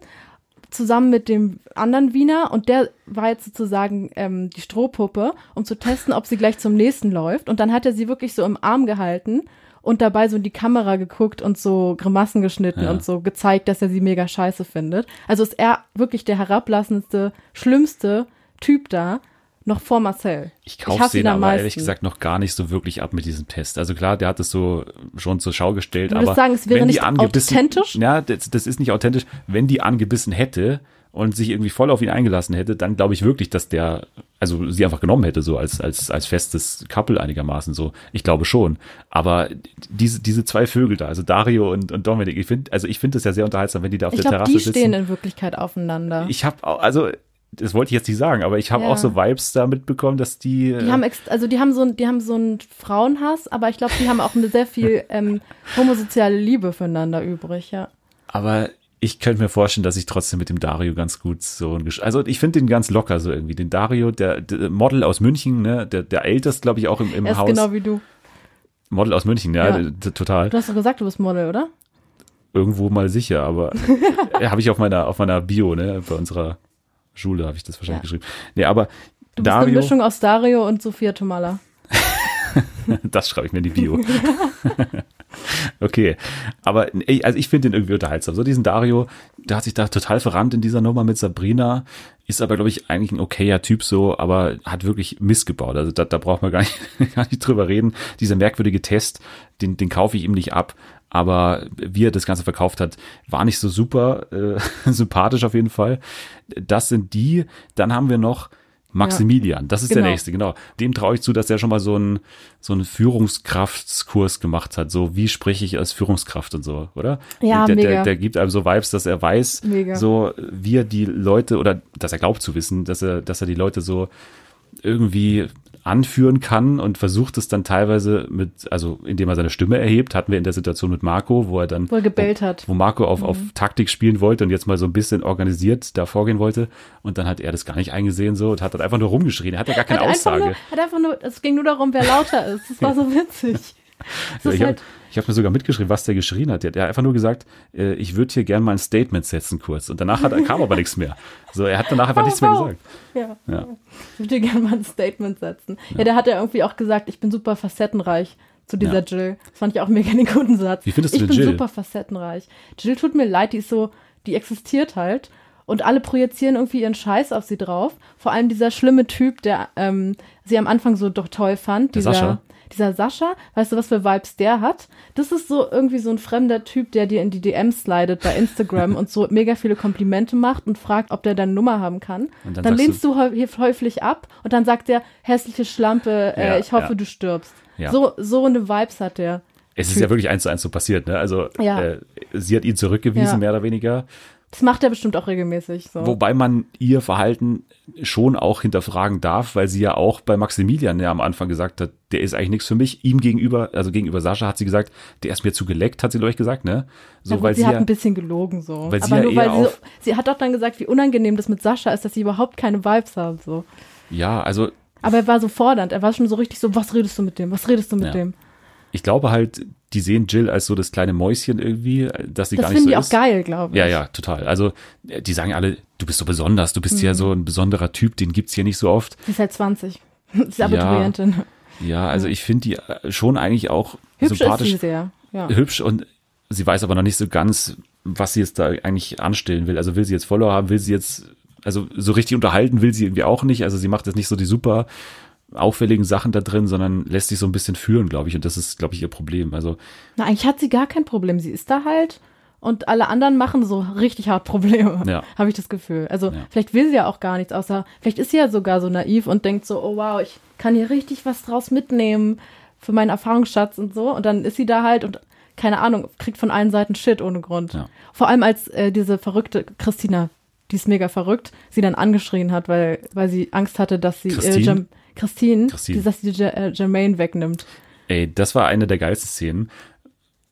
zusammen mit dem anderen Wiener. Und der war jetzt sozusagen ähm, die Strohpuppe, um zu testen, ob sie gleich zum nächsten läuft. Und dann hat er sie wirklich so im Arm gehalten und dabei so in die Kamera geguckt und so Grimassen geschnitten Ja. und so gezeigt, dass er sie mega scheiße findet. Also ist er wirklich der herablassendste, schlimmste Typ da, noch vor Marcel. Ich kaufe hasse den aber ehrlich meisten. gesagt noch gar nicht so wirklich ab mit diesem Test. Also klar, der hat es so schon zur Schau gestellt, aber sagen, es wäre wenn die nicht angebissen, authentisch? Ja, das, das ist nicht authentisch. Wenn die angebissen hätte und sich irgendwie voll auf ihn eingelassen hätte, dann glaube ich wirklich, dass der, also sie einfach genommen hätte, so als, als, als festes Couple einigermaßen so. Ich glaube schon. Aber diese, diese zwei Vögel da, also Dario und, und Dominik, ich finde, also ich finde das ja sehr unterhaltsam, wenn die da auf Ich der glaube, Terrasse die sitzen. stehen in Wirklichkeit aufeinander. ich habe also das wollte ich jetzt nicht sagen, aber ich habe Ja. auch so Vibes da mitbekommen, dass die, Die haben ex also die haben so ein, die haben so einen Frauenhass, aber ich glaube, die haben auch eine sehr viel [LAUGHS] ähm, homosoziale Liebe füreinander übrig, ja. Aber ich könnte mir vorstellen, dass ich trotzdem mit dem Dario ganz gut so ein Gesch Also ich finde den ganz locker so irgendwie. Den Dario, der, der Model aus München, ne, der, der ältest, glaube ich, auch im, im Er ist Haus. genau wie du. Model aus München, ja, Ja. total. Du hast doch gesagt, du bist Model, oder? Irgendwo mal sicher, aber [LAUGHS] habe ich auf meiner, auf meiner Bio, ne, bei unserer Schule habe ich das wahrscheinlich Ja. geschrieben. Nee, aber Du bist eine Mischung aus Dario und Sophia Tomala. [LAUGHS] das schreibe ich mir in die Bio. [LAUGHS] okay, aber also ich finde den irgendwie unterhaltsam. So diesen Dario, der hat sich da total verrannt in dieser Nummer mit Sabrina, ist aber glaube ich eigentlich ein okayer Typ so, aber hat wirklich Mist gebaut. Also da, da braucht man gar nicht, [LAUGHS] gar nicht drüber reden. Dieser merkwürdige Test, den, den kaufe ich ihm nicht ab. Aber wie er das Ganze verkauft hat, war nicht so super äh, [LAUGHS] sympathisch auf jeden Fall. Das sind die. Dann haben wir noch Maximilian, das ist Genau. der nächste, genau. Dem traue ich zu, dass er schon mal so einen so einen Führungskraftskurs gemacht hat. So wie spreche ich als Führungskraft und so, oder? Ja, der, Der, mega. der gibt einem so Vibes, dass er weiß, Mega. so wie er die Leute oder dass er glaubt zu wissen, dass er dass er die Leute so irgendwie anführen kann und versucht es dann teilweise mit, also indem er seine Stimme erhebt, hatten wir in der Situation mit Marco, wo er dann Wo er gebellt hat. wo Marco auf, Mhm. auf Taktik spielen wollte und jetzt mal so ein bisschen organisiert da vorgehen wollte. Und dann hat er das gar nicht eingesehen so und hat dann einfach nur rumgeschrien. Er hat ja gar keine hat einfach Aussage. nur, hat einfach nur, es ging nur darum, wer lauter ist. Das war so witzig. [LAUGHS] Ja, ich habe halt, hab mir sogar mitgeschrieben, was der geschrien hat. Der hat einfach nur gesagt, äh, ich würde hier gerne mal ein Statement setzen kurz. Und danach hat, kam aber nichts mehr. So, er hat danach einfach [LAUGHS] nichts mehr gesagt. ja. Ja. Ich würde dir gerne mal ein Statement setzen. Ja. der hat ja irgendwie auch gesagt, ich bin super facettenreich zu dieser Ja. Jill. Das fand ich auch mega den guten Satz. Wie findest du ich bin Jill? super facettenreich. Jill tut mir leid, die ist so, die existiert halt. Und alle projizieren irgendwie ihren Scheiß auf sie drauf. Vor allem dieser schlimme Typ, der ähm, sie am Anfang so doch toll fand. Der Dieser Sascha? Dieser Sascha, weißt du, was für Vibes der hat? Das ist so irgendwie so ein fremder Typ, der dir in die DMs slidet bei Instagram und so mega viele Komplimente macht und fragt, ob der deine Nummer haben kann. Und dann dann lehnst du häu- häufig ab und dann sagt der, hässliche Schlampe, äh, Ja, ich hoffe, ja. du stirbst. Ja. So, so eine Vibes hat der. Es ist ja wirklich eins zu eins so passiert. Ne? Also Ja. äh, sie hat ihn zurückgewiesen, mehr oder weniger. Das macht er bestimmt auch regelmäßig. So. Wobei man ihr Verhalten schon auch hinterfragen darf, weil sie ja auch bei Maximilian ja am Anfang gesagt hat, der ist eigentlich nichts für mich. Ihm gegenüber, also gegenüber Sascha hat sie gesagt, der ist mir zu geleckt, hat sie glaube ich gesagt, ne? So, gut, weil sie sie hat ja, ein bisschen gelogen so. weil sie Aber ja nur weil sie, so, sie hat doch dann gesagt, wie unangenehm das mit Sascha ist, dass sie überhaupt keine Vibes haben. So. ja, also Aber er war so fordernd. Er war schon so richtig so, was redest du mit dem? Was redest du mit Ja. dem? ich glaube halt, die sehen Jill als so das kleine Mäuschen irgendwie, dass sie Das gar nicht finden so die auch ist. geil, glaube ich. Ja, ja, total. Also äh, die sagen alle, du bist so besonders, du bist Mhm. ja so ein besonderer Typ, den gibt's hier nicht so oft. Sie ist halt 20. [LAUGHS] Sie ist Abiturientin. Ja, also ich finde die äh, schon eigentlich auch Hübsch ist sympathisch, sie sehr. Ja. hübsch und sie weiß aber noch nicht so ganz, was sie jetzt da eigentlich anstellen will. Also will sie jetzt Follower haben, will sie jetzt, also so richtig unterhalten will sie irgendwie auch nicht. Also sie macht jetzt nicht so die super auffälligen Sachen da drin, sondern lässt sich so ein bisschen führen, glaube ich. Und das ist, glaube ich, ihr Problem. Also Na, eigentlich hat sie gar kein Problem. Sie ist da halt und alle anderen machen so richtig hart Probleme. Ja. [LAUGHS] Habe ich das Gefühl. Also Ja. vielleicht will sie ja auch gar nichts, außer vielleicht ist sie ja sogar so naiv und denkt so, oh wow, ich kann hier richtig was draus mitnehmen für meinen Erfahrungsschatz und so. Und dann ist sie da halt und keine Ahnung, kriegt von allen Seiten Shit ohne Grund. Ja. Vor allem als äh, diese verrückte Christina, die ist mega verrückt, sie dann angeschrien hat, weil, weil sie Angst hatte, dass sie Christine? Äh, Jam Christine, Christine. Die, dass sie J äh, Jermaine wegnimmt. Ey, das war eine der geilsten Szenen,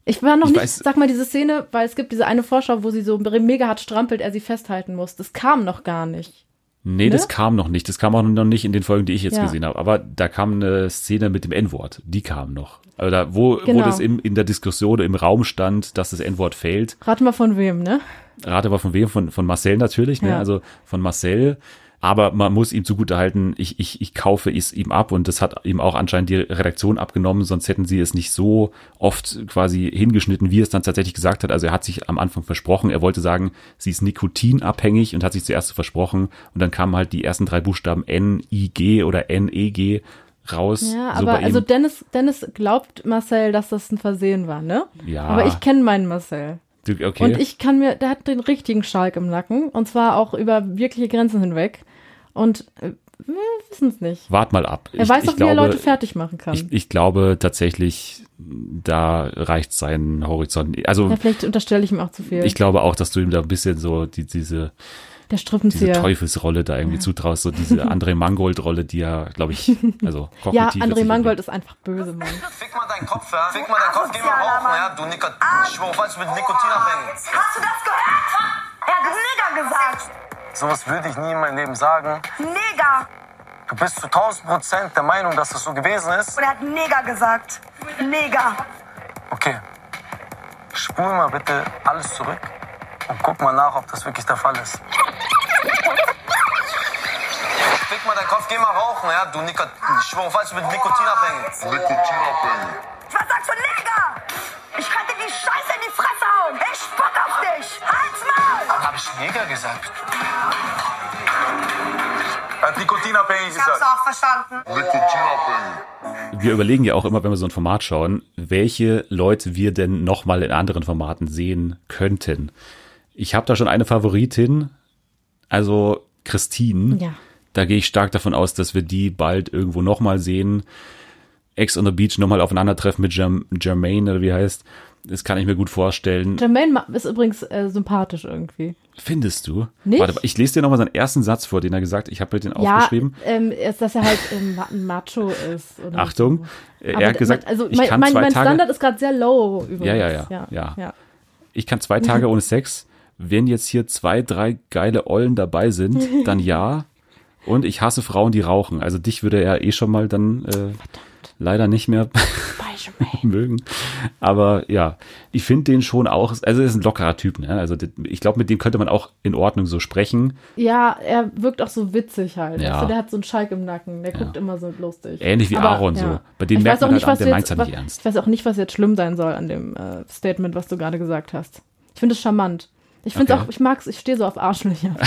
Ich war noch Ich nicht, weiß- sag mal, diese Szene, weil es gibt diese eine Vorschau, wo sie so mega hart strampelt, er sie festhalten muss. Das kam noch gar nicht. Nee, Ne? das kam noch nicht. Das kam auch noch nicht in den Folgen, die ich jetzt Ja. gesehen habe. Aber da kam eine Szene mit dem N-Wort. Die kam noch. Also da, wo, wo Genau. das im, in der Diskussion im Raum stand, dass das N-Wort fällt. Rate mal von wem, ne? Rate mal von wem? Von, von Marcel natürlich, ne? Ja. Also von Marcel. Aber man muss ihm zugutehalten, ich, ich, ich kaufe es ihm ab und das hat ihm auch anscheinend die Redaktion abgenommen, sonst hätten sie es nicht so oft quasi hingeschnitten, wie er es dann tatsächlich gesagt hat. Also er hat sich am Anfang versprochen, er wollte sagen, sie ist nikotinabhängig und hat sich zuerst so versprochen und dann kamen halt die ersten drei Buchstaben N, I, G oder N, E, G raus. Ja, so aber ihm. also Dennis, Dennis glaubt Marcel, dass das ein Versehen war, ne? Ja. Aber ich kenne meinen Marcel. Okay. Und ich kann mir, der hat den richtigen Schalk im Nacken. Und zwar auch über wirkliche Grenzen hinweg. Und äh, wir wissen es nicht. Wart mal ab. Er ich, weiß auch, wie er Leute fertig machen kann. Ich, ich glaube tatsächlich, da reicht sein Horizont. Also ja, vielleicht unterstelle ich ihm auch zu viel. ich glaube auch, dass du ihm da ein bisschen so die, diese, der diese Strippenzieher. Teufelsrolle da irgendwie zutraust, so diese [LAUGHS] André Mangold-Rolle, die ja, glaube ich, also Ja, André Mangold ist einfach böse, Mann. Fick mal deinen Kopf, ja? Fick mal deinen Kopf, geh mal rauchen, ja? Du Nikot auf alles mit Nikotin abhängen. Hast du das gehört? Er hat Neger gesagt. Sowas würde ich nie in meinem Leben sagen. Neger. Du bist zu 1000 Prozent der Meinung, dass das so gewesen ist. Und er hat Neger gesagt. Neger. Okay. Spul mal bitte alles zurück und guck mal nach, ob das wirklich der Fall ist. Fick mal deinen Kopf, geh mal rauchen, ja? Du Nikot ich schwör auf alles mit Nikotin abhängen. Was sagst du, Neger? Ich kann dir die Scheiße in die Fresse hauen. Ich spuck auf dich. Halt's Maul. Hab ich Neger gesagt? Er hat nikotinabhängig Ich hab's auch verstanden. Wir überlegen ja auch immer, wenn wir so ein Format schauen, welche Leute wir denn nochmal in anderen Formaten sehen könnten. Ich habe da schon eine Favoritin, also Christine. Ja. Da gehe ich stark davon aus, dass wir die bald irgendwo nochmal sehen. Ex on the Beach nochmal aufeinandertreffen mit Jerm Jermaine oder wie heißt. Das kann ich mir gut vorstellen. Jermaine ma- ist übrigens äh, sympathisch irgendwie. Findest du? Nicht? Warte, ich lese dir nochmal seinen ersten Satz vor, den er gesagt hat. Ich habe mir den aufgeschrieben. Ja, ähm, ist, dass er halt ähm, ein Macho ist. Achtung, so. er Aber hat gesagt, also ich mein, kann mein, zwei mein Tage, Standard ist gerade sehr low übrigens. Ja, ja, ja, ja. ja. ich kann zwei Tage ohne Sex. Wenn jetzt hier zwei, drei geile Ollen dabei sind, [LAUGHS] dann ja. Und ich hasse Frauen, die rauchen. Also dich würde er eh schon mal dann äh, leider nicht mehr [LAUGHS] mögen. Aber ja, ich finde den schon auch, also er ist ein lockerer Typ. Ne? Also ich glaube, mit dem könnte man auch in Ordnung so sprechen. Ja, er wirkt auch so witzig halt. Ja. Also der hat so einen Schalk im Nacken. Der guckt immer so lustig. Ähnlich wie Aber, Aaron ja. so. Bei dem Ich merkt man nicht, halt an, der jetzt- meint's ja nicht was- ernst. Ich weiß auch nicht, was jetzt schlimm sein soll an dem äh, Statement, was du gerade gesagt hast. Ich finde es charmant. Ich finde Okay. auch, ich mag's, ich stehe so auf Arschlöcher. [LAUGHS]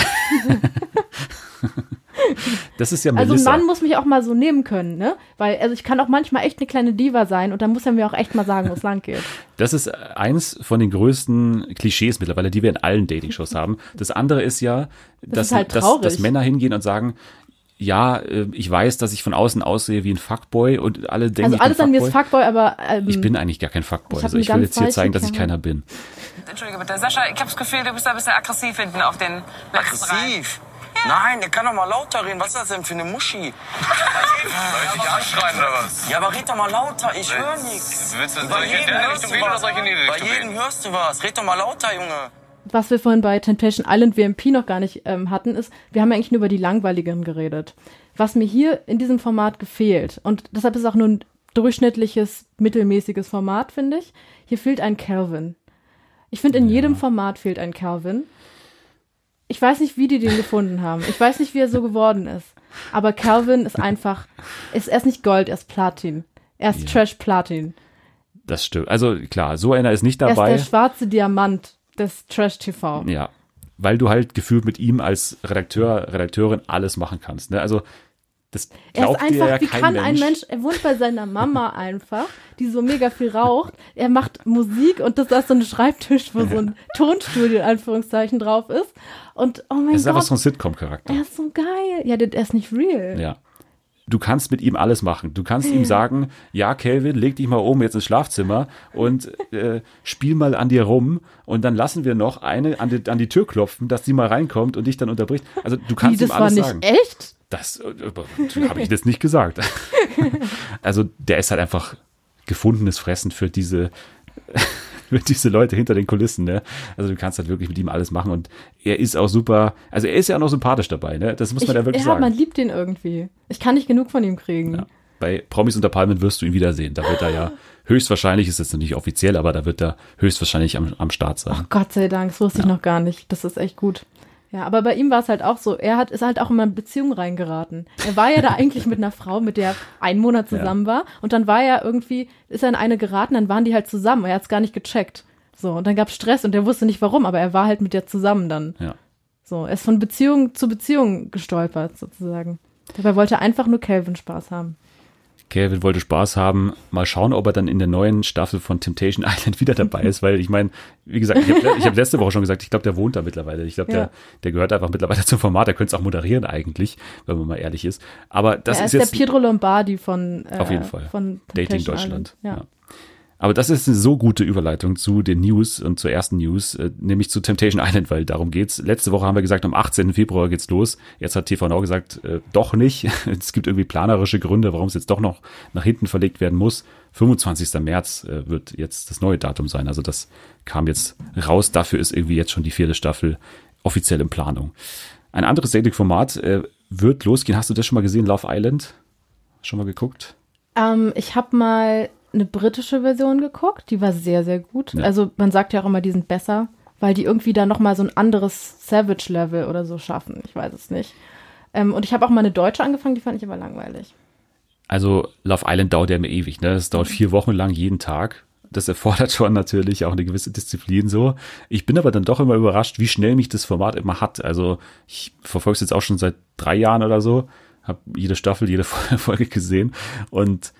Das ist ja Also ein Melissa. Mann muss mich auch mal so nehmen können, ne? Weil, also ich kann auch manchmal echt eine kleine Diva sein und dann muss er mir auch echt mal sagen, wo es lang geht. [LAUGHS] Das ist eins von den größten Klischees mittlerweile, die wir in allen Dating-Shows haben. Das andere ist ja, dass, ist halt dass, dass Männer hingehen und sagen, ja, äh, ich weiß, dass ich von außen aussehe wie ein Fuckboy und alle denken, Also ich alles bin an mir ist Fuckboy. Aber ähm, Ich bin eigentlich gar kein Fuckboy. Ich Also ich will jetzt hier zeigen, dass ich keiner bin. Entschuldige bitte, Sascha, ich habe das Gefühl, du bist da ein bisschen aggressiv hinten auf den letzten. Aggressiv? Nein, der kann doch mal lauter reden. Was ist das denn für eine Muschi? Soll ich dich anschreien oder was? Ja, aber red doch mal lauter. Ich höre nichts. Willst du, Bei soll ich in jedem der hörst Richtung du reden oder was. soll ich in die Bei Richtung jedem reden? hörst du was. Red doch mal lauter, Junge. was wir vorhin bei Temptation Island VMP noch gar nicht ähm, hatten, ist, wir haben ja eigentlich nur über die langweiligeren geredet. Was mir hier in diesem Format gefehlt, und deshalb ist es auch nur ein durchschnittliches, mittelmäßiges Format, finde ich, hier fehlt ein Calvin. Ich finde, in jedem Format fehlt ein Calvin. Ich weiß nicht, wie die den gefunden haben. Ich weiß nicht, wie er so geworden ist. Aber Calvin ist einfach, ist, er ist nicht Gold, er ist Platin. Er ist Trash Platin. Das stimmt. Also klar, so einer ist nicht Er ist dabei. der schwarze Diamant des Trash TV. Ja. Weil du halt gefühlt mit ihm als Redakteur, Redakteurin alles machen kannst. Ne? Also das Er ist ja einfach, wie kann Mensch. ein Mensch, er wohnt bei seiner Mama einfach, die so mega viel raucht. Er macht Musik und das da ist so ein Schreibtisch, wo so ein Tonstudio in Anführungszeichen drauf ist. Und oh mein Es ist einfach Gott, so ein Sitcom-Charakter. er ist so geil. Ja, der, der ist nicht real. Ja. Du kannst mit ihm alles machen. Du kannst ihm sagen, ja, Kelvin, leg dich mal oben jetzt ins Schlafzimmer und äh, spiel mal an dir rum und dann lassen wir noch eine an die, an die Tür klopfen, dass sie mal reinkommt und dich dann unterbricht. Also du Wie, kannst das ihm war alles nicht sagen. echt? Das äh, habe ich jetzt nicht gesagt. [LAUGHS] also der ist halt einfach gefundenes Fressen für diese über diese Leute hinter den Kulissen, ne? Also du kannst halt wirklich mit ihm alles machen und er ist auch super, also er ist ja auch noch sympathisch dabei, ne? Das muss man ja wirklich ja, sagen. man liebt ihn irgendwie. Ich kann nicht genug von ihm kriegen. Ja. Bei Promis unter Palmen wirst du ihn wiedersehen. Da wird er ja [LAUGHS] höchstwahrscheinlich, ist jetzt noch nicht offiziell, aber da wird er höchstwahrscheinlich am, am Start sein. Oh Gott sei Dank, das wusste ich Ja. noch gar nicht. Das ist echt gut. Ja, aber bei ihm war es halt auch so, er hat, ist halt auch immer in Beziehungen reingeraten. Er war ja da eigentlich mit einer Frau, mit der er einen Monat zusammen war. Und dann war er irgendwie, ist er in eine geraten, dann waren die halt zusammen. Er hat es gar nicht gecheckt. So, und dann gab es Stress und er wusste nicht warum, aber er war halt mit der zusammen dann. Ja. So, er ist von Beziehung zu Beziehung gestolpert, sozusagen. Dabei wollte er einfach nur Calvin Spaß haben. Kevin wollte Spaß haben. Mal schauen, ob er dann in der neuen Staffel von Temptation Island wieder dabei ist, weil ich meine, wie gesagt, ich habe hab letzte Woche schon gesagt, ich glaube, der wohnt da mittlerweile. Ich glaube, Ja. der, der gehört einfach mittlerweile [LAUGHS] zum Format. Der könnte es auch moderieren eigentlich, wenn man mal ehrlich ist. Aber das er ist ist jetzt der Pietro Lombardi von, äh, auf jeden Fall von Dating Temptation Deutschland. Island. Ja. Aber das ist eine so gute Überleitung zu den News und zur ersten News, äh, nämlich zu Temptation [LAUGHS] Island, weil darum geht's. Letzte Woche haben wir gesagt, am 18. Februar geht's los. Jetzt hat TV Now gesagt, äh, doch nicht. [LAUGHS] Es gibt irgendwie planerische Gründe, warum es jetzt doch noch nach hinten verlegt werden muss. 25. März äh, wird jetzt das neue Datum sein. Also das kam jetzt raus. Dafür ist irgendwie jetzt schon die vierte Staffel offiziell in Planung. Ein anderes Dating-Format äh, wird losgehen. Hast du das schon mal gesehen, Love Island? Schon mal geguckt? Ähm, ich habe mal eine britische Version geguckt, die war sehr, sehr gut. Ja. Also man sagt ja auch immer, die sind besser, weil die irgendwie dann nochmal so ein anderes Savage-Level oder so schaffen. Ich weiß es nicht. Ähm, und ich habe auch mal eine deutsche angefangen, die fand ich aber langweilig. Also Love Island dauert ja immer ewig, ne? Das dauert vier Wochen lang jeden Tag. Das erfordert [LAUGHS] schon natürlich auch eine gewisse Disziplin so. Ich bin aber dann doch immer überrascht, wie schnell mich das Format immer hat. Also ich verfolge es jetzt auch schon seit drei Jahren oder so, habe jede Staffel, jede [LAUGHS] Folge gesehen und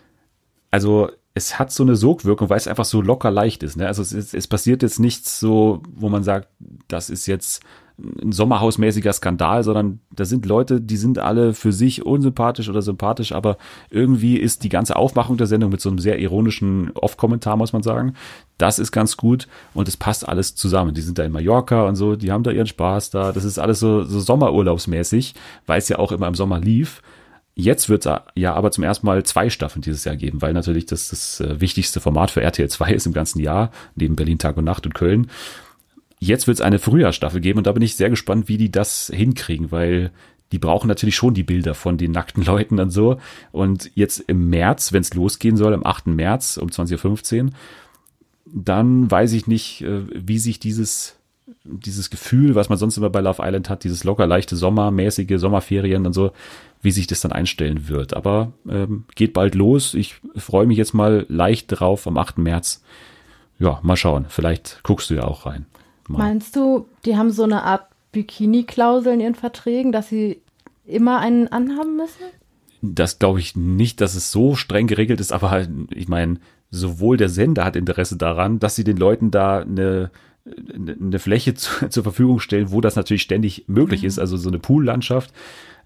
also es hat so eine Sogwirkung, weil es einfach so locker leicht ist. Ne? Also es, ist, es passiert jetzt nichts so, wo man sagt, das ist jetzt ein sommerhausmäßiger Skandal, sondern da sind Leute, die sind alle für sich unsympathisch oder sympathisch, aber irgendwie ist die ganze Aufmachung der Sendung mit so einem sehr ironischen Off-Kommentar, muss man sagen, das ist ganz gut und es passt alles zusammen. Die sind da in Mallorca und so, die haben da ihren Spaß da. Das ist alles so, so sommerurlaubsmäßig, weil es ja auch immer im Sommer lief. Jetzt wird es ja aber zum ersten Mal zwei Staffeln dieses Jahr geben, weil natürlich das das äh, wichtigste Format für RTL 2 ist im ganzen Jahr, neben Berlin Tag und Nacht und Köln. Jetzt wird es eine Frühjahrstaffel geben und da bin ich sehr gespannt, wie die das hinkriegen, weil die brauchen natürlich schon die Bilder von den nackten Leuten und so. Und jetzt im März, wenn es losgehen soll, am 8. März um 20.15 Uhr, dann weiß ich nicht, äh, wie sich dieses dieses Gefühl, was man sonst immer bei Love Island hat, dieses locker leichte Sommermäßige Sommerferien und so, wie sich das dann einstellen wird. Aber ähm, geht bald los. Ich freue mich jetzt mal leicht drauf am 8. März. Ja, mal schauen. Vielleicht guckst du ja auch rein. Mal. Meinst du, die haben so eine Art Bikini-Klausel in ihren Verträgen, dass sie immer einen anhaben müssen? Das glaube ich nicht, dass es so streng geregelt ist, aber halt, ich meine, sowohl der Sender hat Interesse daran, dass sie den Leuten da eine eine Fläche zu, [LAUGHS] zur Verfügung stellen, wo das natürlich ständig möglich ist, also so eine Poollandschaft.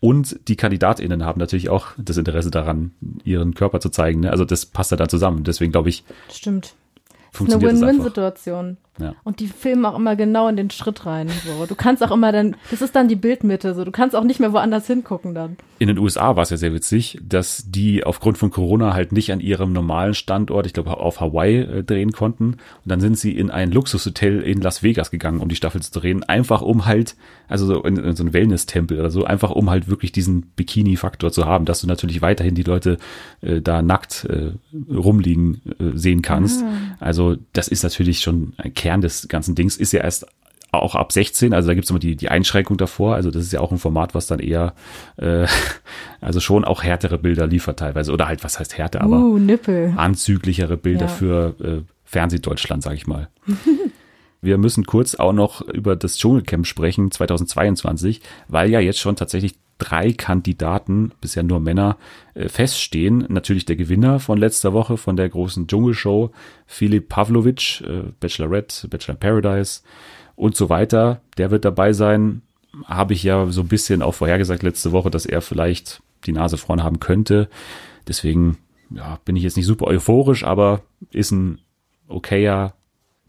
Und die KandidatInnen haben natürlich auch das Interesse daran, ihren Körper zu zeigen. Ne? Also das passt ja dann zusammen. Deswegen glaube ich, Stimmt. Eine funktioniert einfach. Win-Win-Situation. Ja. Und die filmen auch immer genau in den Schritt rein. So. Du kannst auch immer dann, das ist dann die Bildmitte, so. Du kannst auch nicht mehr woanders hingucken dann. In den USA war es ja sehr witzig, dass die aufgrund von Corona halt nicht an ihrem normalen Standort, ich glaube auf Hawaii, äh, drehen konnten. Und dann sind sie in ein Luxushotel in Las Vegas gegangen, um die Staffel zu drehen. Einfach um halt, also so in, in so ein Wellness-Tempel oder so, einfach um halt wirklich diesen Bikini-Faktor zu haben, dass du natürlich weiterhin die Leute äh, da nackt äh, rumliegen äh, sehen kannst. Also das ist natürlich schon ein Kern des ganzen Dings, ist ja erst auch ab 16, also da gibt es immer die, die Einschränkung davor, also das ist ja auch ein Format, was dann eher, äh, [LAUGHS] also schon auch härtere Bilder liefert teilweise, oder halt, was heißt härter, aber uh, Nippel. anzüglichere Bilder Ja. für äh, Fernsehdeutschland, sage ich mal. [LAUGHS] Wir müssen kurz auch noch über das Dschungelcamp sprechen 2022, weil ja jetzt schon tatsächlich drei Kandidaten, bisher nur Männer, äh, feststehen. Natürlich der Gewinner von letzter Woche von der großen Dschungelshow, Philipp Pavlovic, äh, Bachelorette, Bachelor in Paradise und so weiter. Der wird dabei sein. Habe ich ja so ein bisschen auch vorhergesagt letzte Woche, dass er vielleicht die Nase vorn haben könnte. Deswegen ja, bin ich jetzt nicht super euphorisch, aber ist ein okayer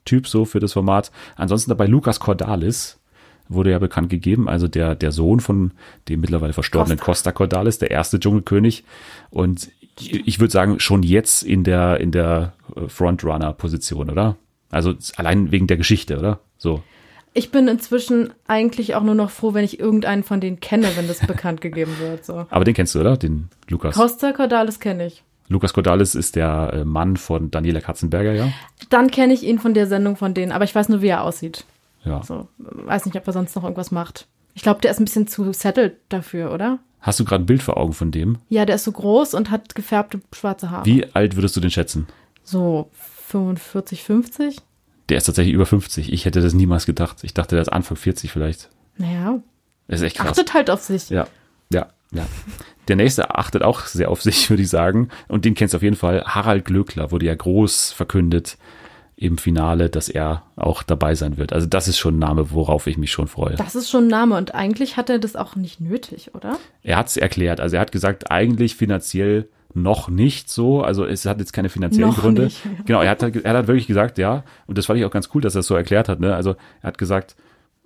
Typ so für das Format. Ansonsten dabei Lukas Cordalis wurde ja bekannt gegeben, also der, der Sohn von dem mittlerweile verstorbenen Costa Cordalis, der erste Dschungelkönig. Und ich, ich würde sagen, schon jetzt in der, in der äh, Frontrunner-Position, oder? Also allein wegen der Geschichte, oder? So. Ich bin inzwischen eigentlich auch nur noch froh, wenn ich irgendeinen von denen kenne, wenn das bekannt gegeben wird. So. Aber den kennst du, oder? Den Lukas. Costa Cordalis kenne ich. Lukas Cordalis ist der äh, Mann von Daniela Katzenberger, ja? Dann kenne ich ihn von der Sendung von denen, aber ich weiß nur, wie er aussieht. Ja. So, weiß nicht, ob er sonst noch irgendwas macht. Ich glaube, der ist ein bisschen zu settled dafür, oder? Hast du gerade ein Bild vor Augen von dem? Ja, der ist so groß und hat gefärbte schwarze Haare. Wie alt würdest du den schätzen? So 45, 50? Der ist tatsächlich über 50. Ich hätte das niemals gedacht. Ich dachte, der ist Anfang 40 vielleicht. Naja, Das ist echt krass. achtet halt auf sich. Ja, ja, ja. Der nächste achtet auch sehr auf sich, [LAUGHS] würde ich sagen. Und den kennst du auf jeden Fall. Harald Glöckler wurde ja groß verkündet im Finale, dass er auch dabei sein wird. Also das ist schon ein Name, worauf ich mich schon freue. Das ist schon ein Name und eigentlich hat er das auch nicht nötig, oder? Er hat es erklärt. Also er hat gesagt, eigentlich finanziell noch nicht so. Also es hat jetzt keine finanziellen Noch Gründe. nicht. [LAUGHS] Genau, er hat, er hat wirklich gesagt, ja. Und das fand ich auch ganz cool, dass er es so erklärt hat. Ne? Also er hat gesagt,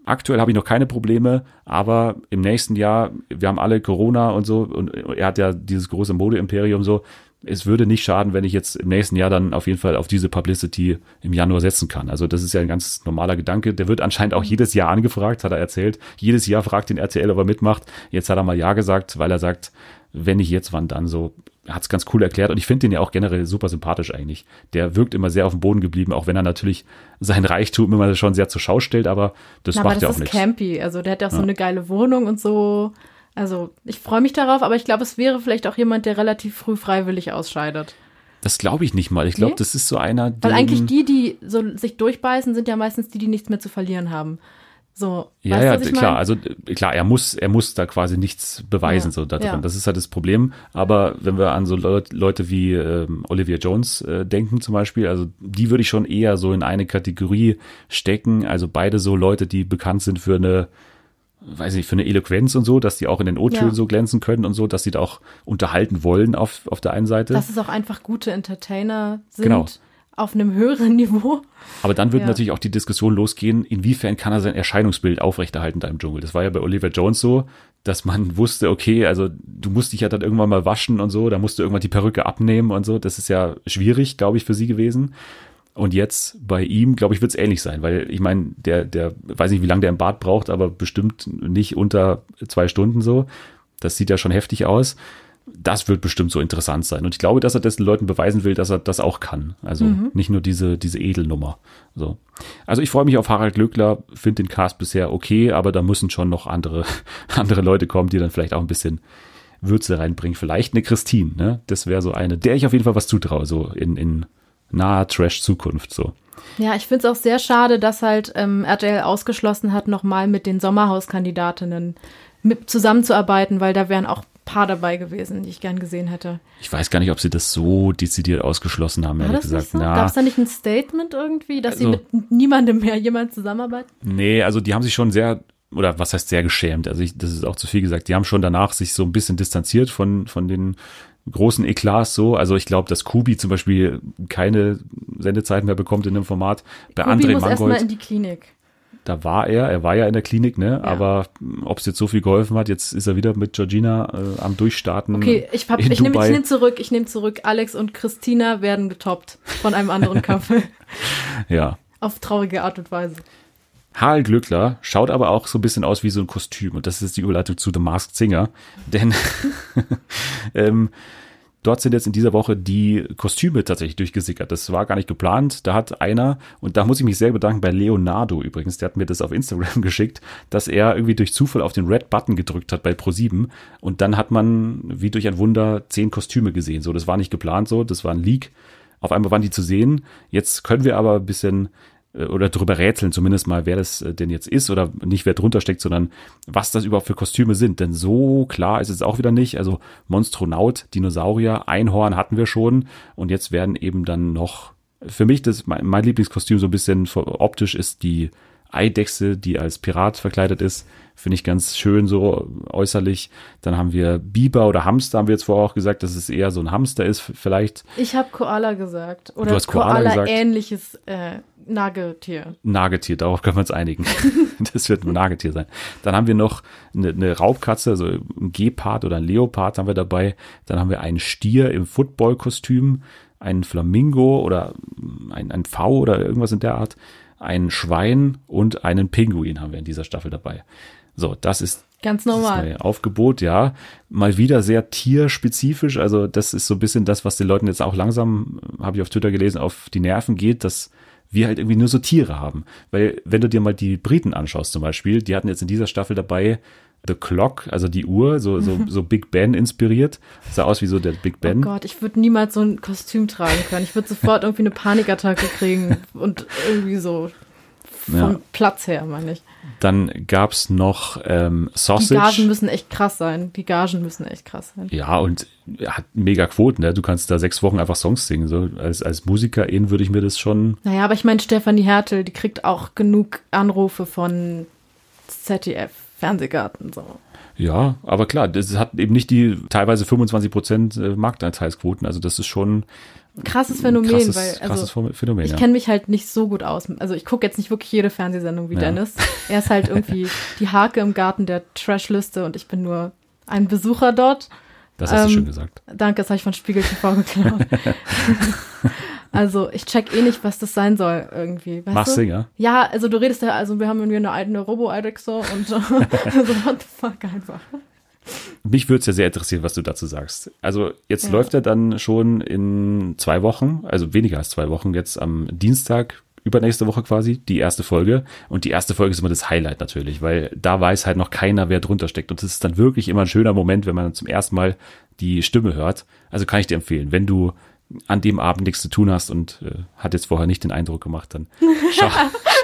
aktuell habe ich noch keine Probleme, aber im nächsten Jahr, wir haben alle Corona und so. Und er hat ja dieses große Modeimperium so. Es würde nicht schaden, wenn ich jetzt im nächsten Jahr dann auf jeden Fall auf diese Publicity im Januar setzen kann. Also das ist ja ein ganz normaler Gedanke. Der wird anscheinend auch jedes Jahr angefragt, hat er erzählt. Jedes Jahr fragt den RTL, ob er mitmacht. Jetzt hat er mal Ja gesagt, weil er sagt, wenn nicht jetzt, wann dann so. Er hat es ganz cool erklärt und ich finde den ja auch generell super sympathisch eigentlich. Der wirkt immer sehr auf dem Boden geblieben, auch wenn er natürlich sein Reichtum immer schon sehr zur Schau stellt, aber das Na, macht aber ja das auch ist nichts. campy. Also der hat ja auch so eine geile Wohnung und so. Also ich freue mich darauf, aber ich glaube, es wäre vielleicht auch jemand, der relativ früh freiwillig ausscheidet. Das glaube ich nicht mal. Ich glaube, Nee? das ist so einer, Weil den- eigentlich die, die so sich durchbeißen, sind ja meistens die, die nichts mehr zu verlieren haben. So, Ja, ja, klar. Also klar, er muss, er muss da quasi nichts beweisen Ja, so da ja. Das ist halt das Problem. Aber wenn wir an so Leut, Leute wie ähm, Olivia Jones äh, denken zum Beispiel, also die würde ich schon eher so in eine Kategorie stecken. Also beide so Leute, die bekannt sind für eine weiß ich, für eine Eloquenz und so, dass die auch in den O-Tönen Ja. so glänzen können und so, dass sie da auch unterhalten wollen auf, auf der einen Seite. Dass es auch einfach gute Entertainer sind Genau. auf einem höheren Niveau. Aber dann wird Ja. natürlich auch die Diskussion losgehen, inwiefern kann er sein Erscheinungsbild aufrechterhalten da im Dschungel. Das war ja bei Oliver Jones so, dass man [LAUGHS] wusste, okay, also du musst dich ja dann irgendwann mal waschen und so, da musst du irgendwann die Perücke abnehmen und so. Das ist ja schwierig, glaube ich, für sie gewesen. Und jetzt bei ihm, glaube ich, wird es ähnlich sein, weil ich meine, der, der, weiß nicht, wie lange der im Bad braucht, aber bestimmt nicht unter zwei Stunden so. Das sieht ja schon heftig aus. Das wird bestimmt so interessant sein. Und ich glaube, dass er das den Leuten beweisen will, dass er das auch kann. Also nicht nur diese, diese Edelnummer. So. Also ich freue mich auf Harald Glöckler, finde den Cast bisher okay, aber da müssen schon noch andere, [LAUGHS] andere Leute kommen, die dann vielleicht auch ein bisschen Würze reinbringen. Vielleicht eine Christine, ne? Das wäre so eine, der ich auf jeden Fall was zutraue, so in, in naher Trash-Zukunft, so. Ja, ich finde es auch sehr schade, dass halt ähm, RTL ausgeschlossen hat, nochmal mit den Sommerhauskandidatinnen mit zusammenzuarbeiten, weil da wären auch ein paar dabei gewesen, die ich gern gesehen hätte. Ich weiß gar nicht, ob sie das so dezidiert ausgeschlossen haben, War ehrlich gesagt. so? Gab es da nicht ein Statement irgendwie, dass sie Also- mit niemandem mehr jemand zusammenarbeiten? Nee, also die haben sich schon sehr, oder was heißt sehr geschämt, also ich, das ist auch zu viel gesagt, die haben schon danach sich so ein bisschen distanziert von, von den großen Eklats so. Also ich glaube, dass Kubi zum Beispiel keine Sendezeit mehr bekommt in dem Format. Bei Ruby André muss Mangold, in die Klinik. da war er, er war ja in der Klinik, ne? Aber ob es jetzt so viel geholfen hat, jetzt ist er wieder mit Georgina äh, am Durchstarten. Okay, ich, hab- ich nehme nehm zurück, ich nehme zurück. Alex und Christina werden getoppt von einem anderen [LAUGHS] Couple. Ja. Auf traurige Art und Weise. Harald Glöckler schaut aber auch so ein bisschen aus wie so ein Kostüm. Und das ist die Überleitung zu The Masked Singer. Denn [LAUGHS] ähm, dort sind jetzt in dieser Woche die Kostüme tatsächlich durchgesickert. Das war gar nicht geplant. Da hat einer, und da muss ich mich sehr bedanken bei Leonardo übrigens, der hat mir das auf Instagram [LAUGHS] geschickt, dass er irgendwie durch Zufall auf den Red Button gedrückt hat bei Pro7 und dann hat man wie durch ein Wunder zehn Kostüme gesehen. So, das war nicht geplant so, das war ein Leak. Auf einmal waren die zu sehen. Jetzt können wir aber ein bisschen oder drüber rätseln, zumindest mal, wer das äh, denn jetzt ist oder nicht wer drunter steckt, sondern was das überhaupt für Kostüme sind. Denn so klar ist es auch wieder nicht. Also Monstronaut, Dinosaurier, Einhorn hatten wir schon und jetzt werden eben dann noch, für mich das mein, mein Lieblingskostüm so ein bisschen optisch ist die Eidechse, die als Pirat verkleidet ist. Finde ich ganz schön so äußerlich. Dann haben wir Biber oder Hamster, haben wir jetzt vorher auch gesagt, dass es eher so ein Hamster ist, vielleicht. Ich habe Koala gesagt. Oder hast Koala gesagt? Koala-ähnliches äh, Nagetier. Nagetier, darauf können wir uns einigen. [LAUGHS] das wird ein Nagetier sein. Dann haben wir noch eine, eine Raubkatze, also ein Gepard oder ein Leopard haben wir dabei. Dann haben wir einen Stier im Football-Kostüm, einen Flamingo oder ein, ein V oder irgendwas in der Art, ein Schwein und einen Pinguin haben wir in dieser Staffel dabei. So, das ist Ganz das normal. neue Aufgebot, ja. Mal wieder sehr tierspezifisch. Also das ist so ein bisschen das, was den Leuten jetzt auch langsam, äh, habe ich auf Twitter gelesen, auf die Nerven geht, dass wir halt irgendwie nur so Tiere haben. Weil wenn du dir mal die Briten anschaust zum Beispiel, die hatten jetzt in dieser Staffel dabei The Clock, also die Uhr, so, so, so Big Ben inspiriert. Sah aus wie so der Big Oh Ben. Gott, ich würde niemals so ein Kostüm tragen können. Ich würde sofort irgendwie eine Panikattacke kriegen und irgendwie so vom Ja. Platz her, meine ich. Dann gab's noch ähm, Die Sausage. Gagen müssen echt krass sein. Die Gagen müssen echt krass sein. Ja, und hat mega Quoten, ne? Du kannst da sechs Wochen einfach Songs singen. So als, als Musikerin würde ich mir das schon Naja, aber ich meine, Stefanie Hertel, die kriegt auch genug Anrufe von ZDF, Fernsehgarten, so. Ja, aber klar, das hat eben nicht die teilweise 25 Prozent äh, Marktanteilsquoten. Also das ist schon Krasses Phänomen, krasses, weil, krasses also, Phänomen. ich kenne mich halt nicht so gut aus. Also ich gucke jetzt nicht wirklich jede Fernsehsendung wie Ja. Dennis. [LAUGHS] Er ist halt irgendwie die Hake im Garten der Trashliste und ich bin nur ein Besucher dort. Das hast du ähm, schön gesagt. Danke, das habe ich von Spiegel TV geklaut. [LAUGHS] also ich check eh nicht, was das sein soll irgendwie. Weißt Machst du? du, ja? Ja, also du redest ja, also wir haben irgendwie eine, eine Robo-Eidechse und [LAUGHS] so, what the fuck einfach. Mich würde es ja sehr interessieren, was du dazu sagst. Also jetzt Ja. läuft er dann schon in zwei Wochen, also weniger als zwei Wochen, jetzt am Dienstag, übernächste Woche quasi, die erste Folge. Und die erste Folge ist immer das Highlight natürlich, weil da weiß halt noch keiner, wer drunter steckt. Und es ist dann wirklich immer ein schöner Moment, wenn man zum ersten Mal die Stimme hört. Also kann ich dir empfehlen, wenn du an dem Abend nichts zu tun hast und äh, hat jetzt vorher nicht den Eindruck gemacht, dann schau,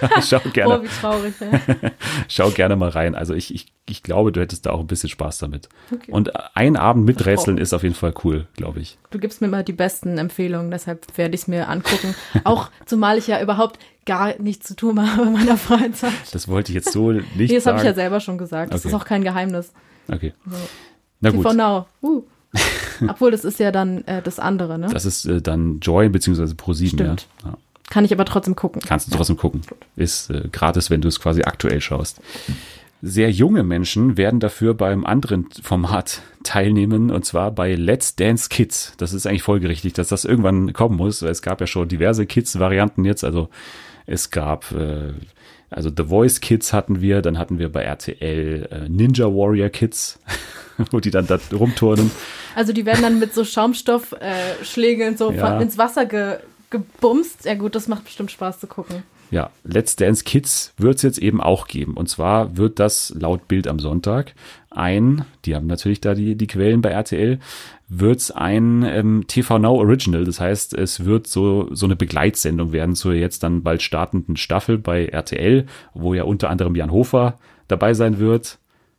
schau, [LAUGHS] [LAUGHS] schau gerne Oh, wie traurig. Ja. [LAUGHS] schau gerne mal rein. Also ich, ich, ich glaube, du hättest da auch ein bisschen Spaß damit. Okay. Und ein Abend mit Rätseln ist auf jeden Fall cool, glaube ich. Du gibst mir immer die besten Empfehlungen, deshalb werde ich es mir angucken. Auch zumal ich ja überhaupt gar nichts zu tun habe in meiner Freizeit. Das wollte ich jetzt so nicht Nee, das habe ich ja selber schon gesagt. Das Okay. ist auch kein Geheimnis. okay. Na TV gut, Now. Uh. [LAUGHS] Obwohl, das ist ja dann äh, das andere, ne? das ist äh, dann Joy beziehungsweise Pro7. Ja. Ja. Kann ich aber trotzdem gucken. Kannst du trotzdem gucken. Ist äh, gratis, wenn du es quasi aktuell schaust. Sehr junge Menschen werden dafür beim anderen Format teilnehmen und zwar bei Let's Dance Kids. Das ist eigentlich folgerichtig, dass das irgendwann kommen muss. Es gab ja schon diverse Kids-Varianten jetzt. Also es gab äh, also The Voice Kids hatten wir, dann hatten wir bei RTL äh, Ninja Warrior Kids, [LAUGHS] wo die dann da rumturnen. Also die werden dann mit so Schaumstoffschlägeln äh, so Ja. ins Wasser ge, gebumst. Ja gut, das macht bestimmt Spaß zu gucken. Ja, Let's Dance Kids wird es jetzt eben auch geben. Und zwar wird das laut Bild am Sonntag ein, die haben natürlich da die, die Quellen bei RTL, wird es ein ähm, TV Now Original. Das heißt, es wird so, so eine Begleitsendung werden zur jetzt dann bald startenden Staffel bei RTL, wo ja unter anderem Jan Hofer dabei sein wird,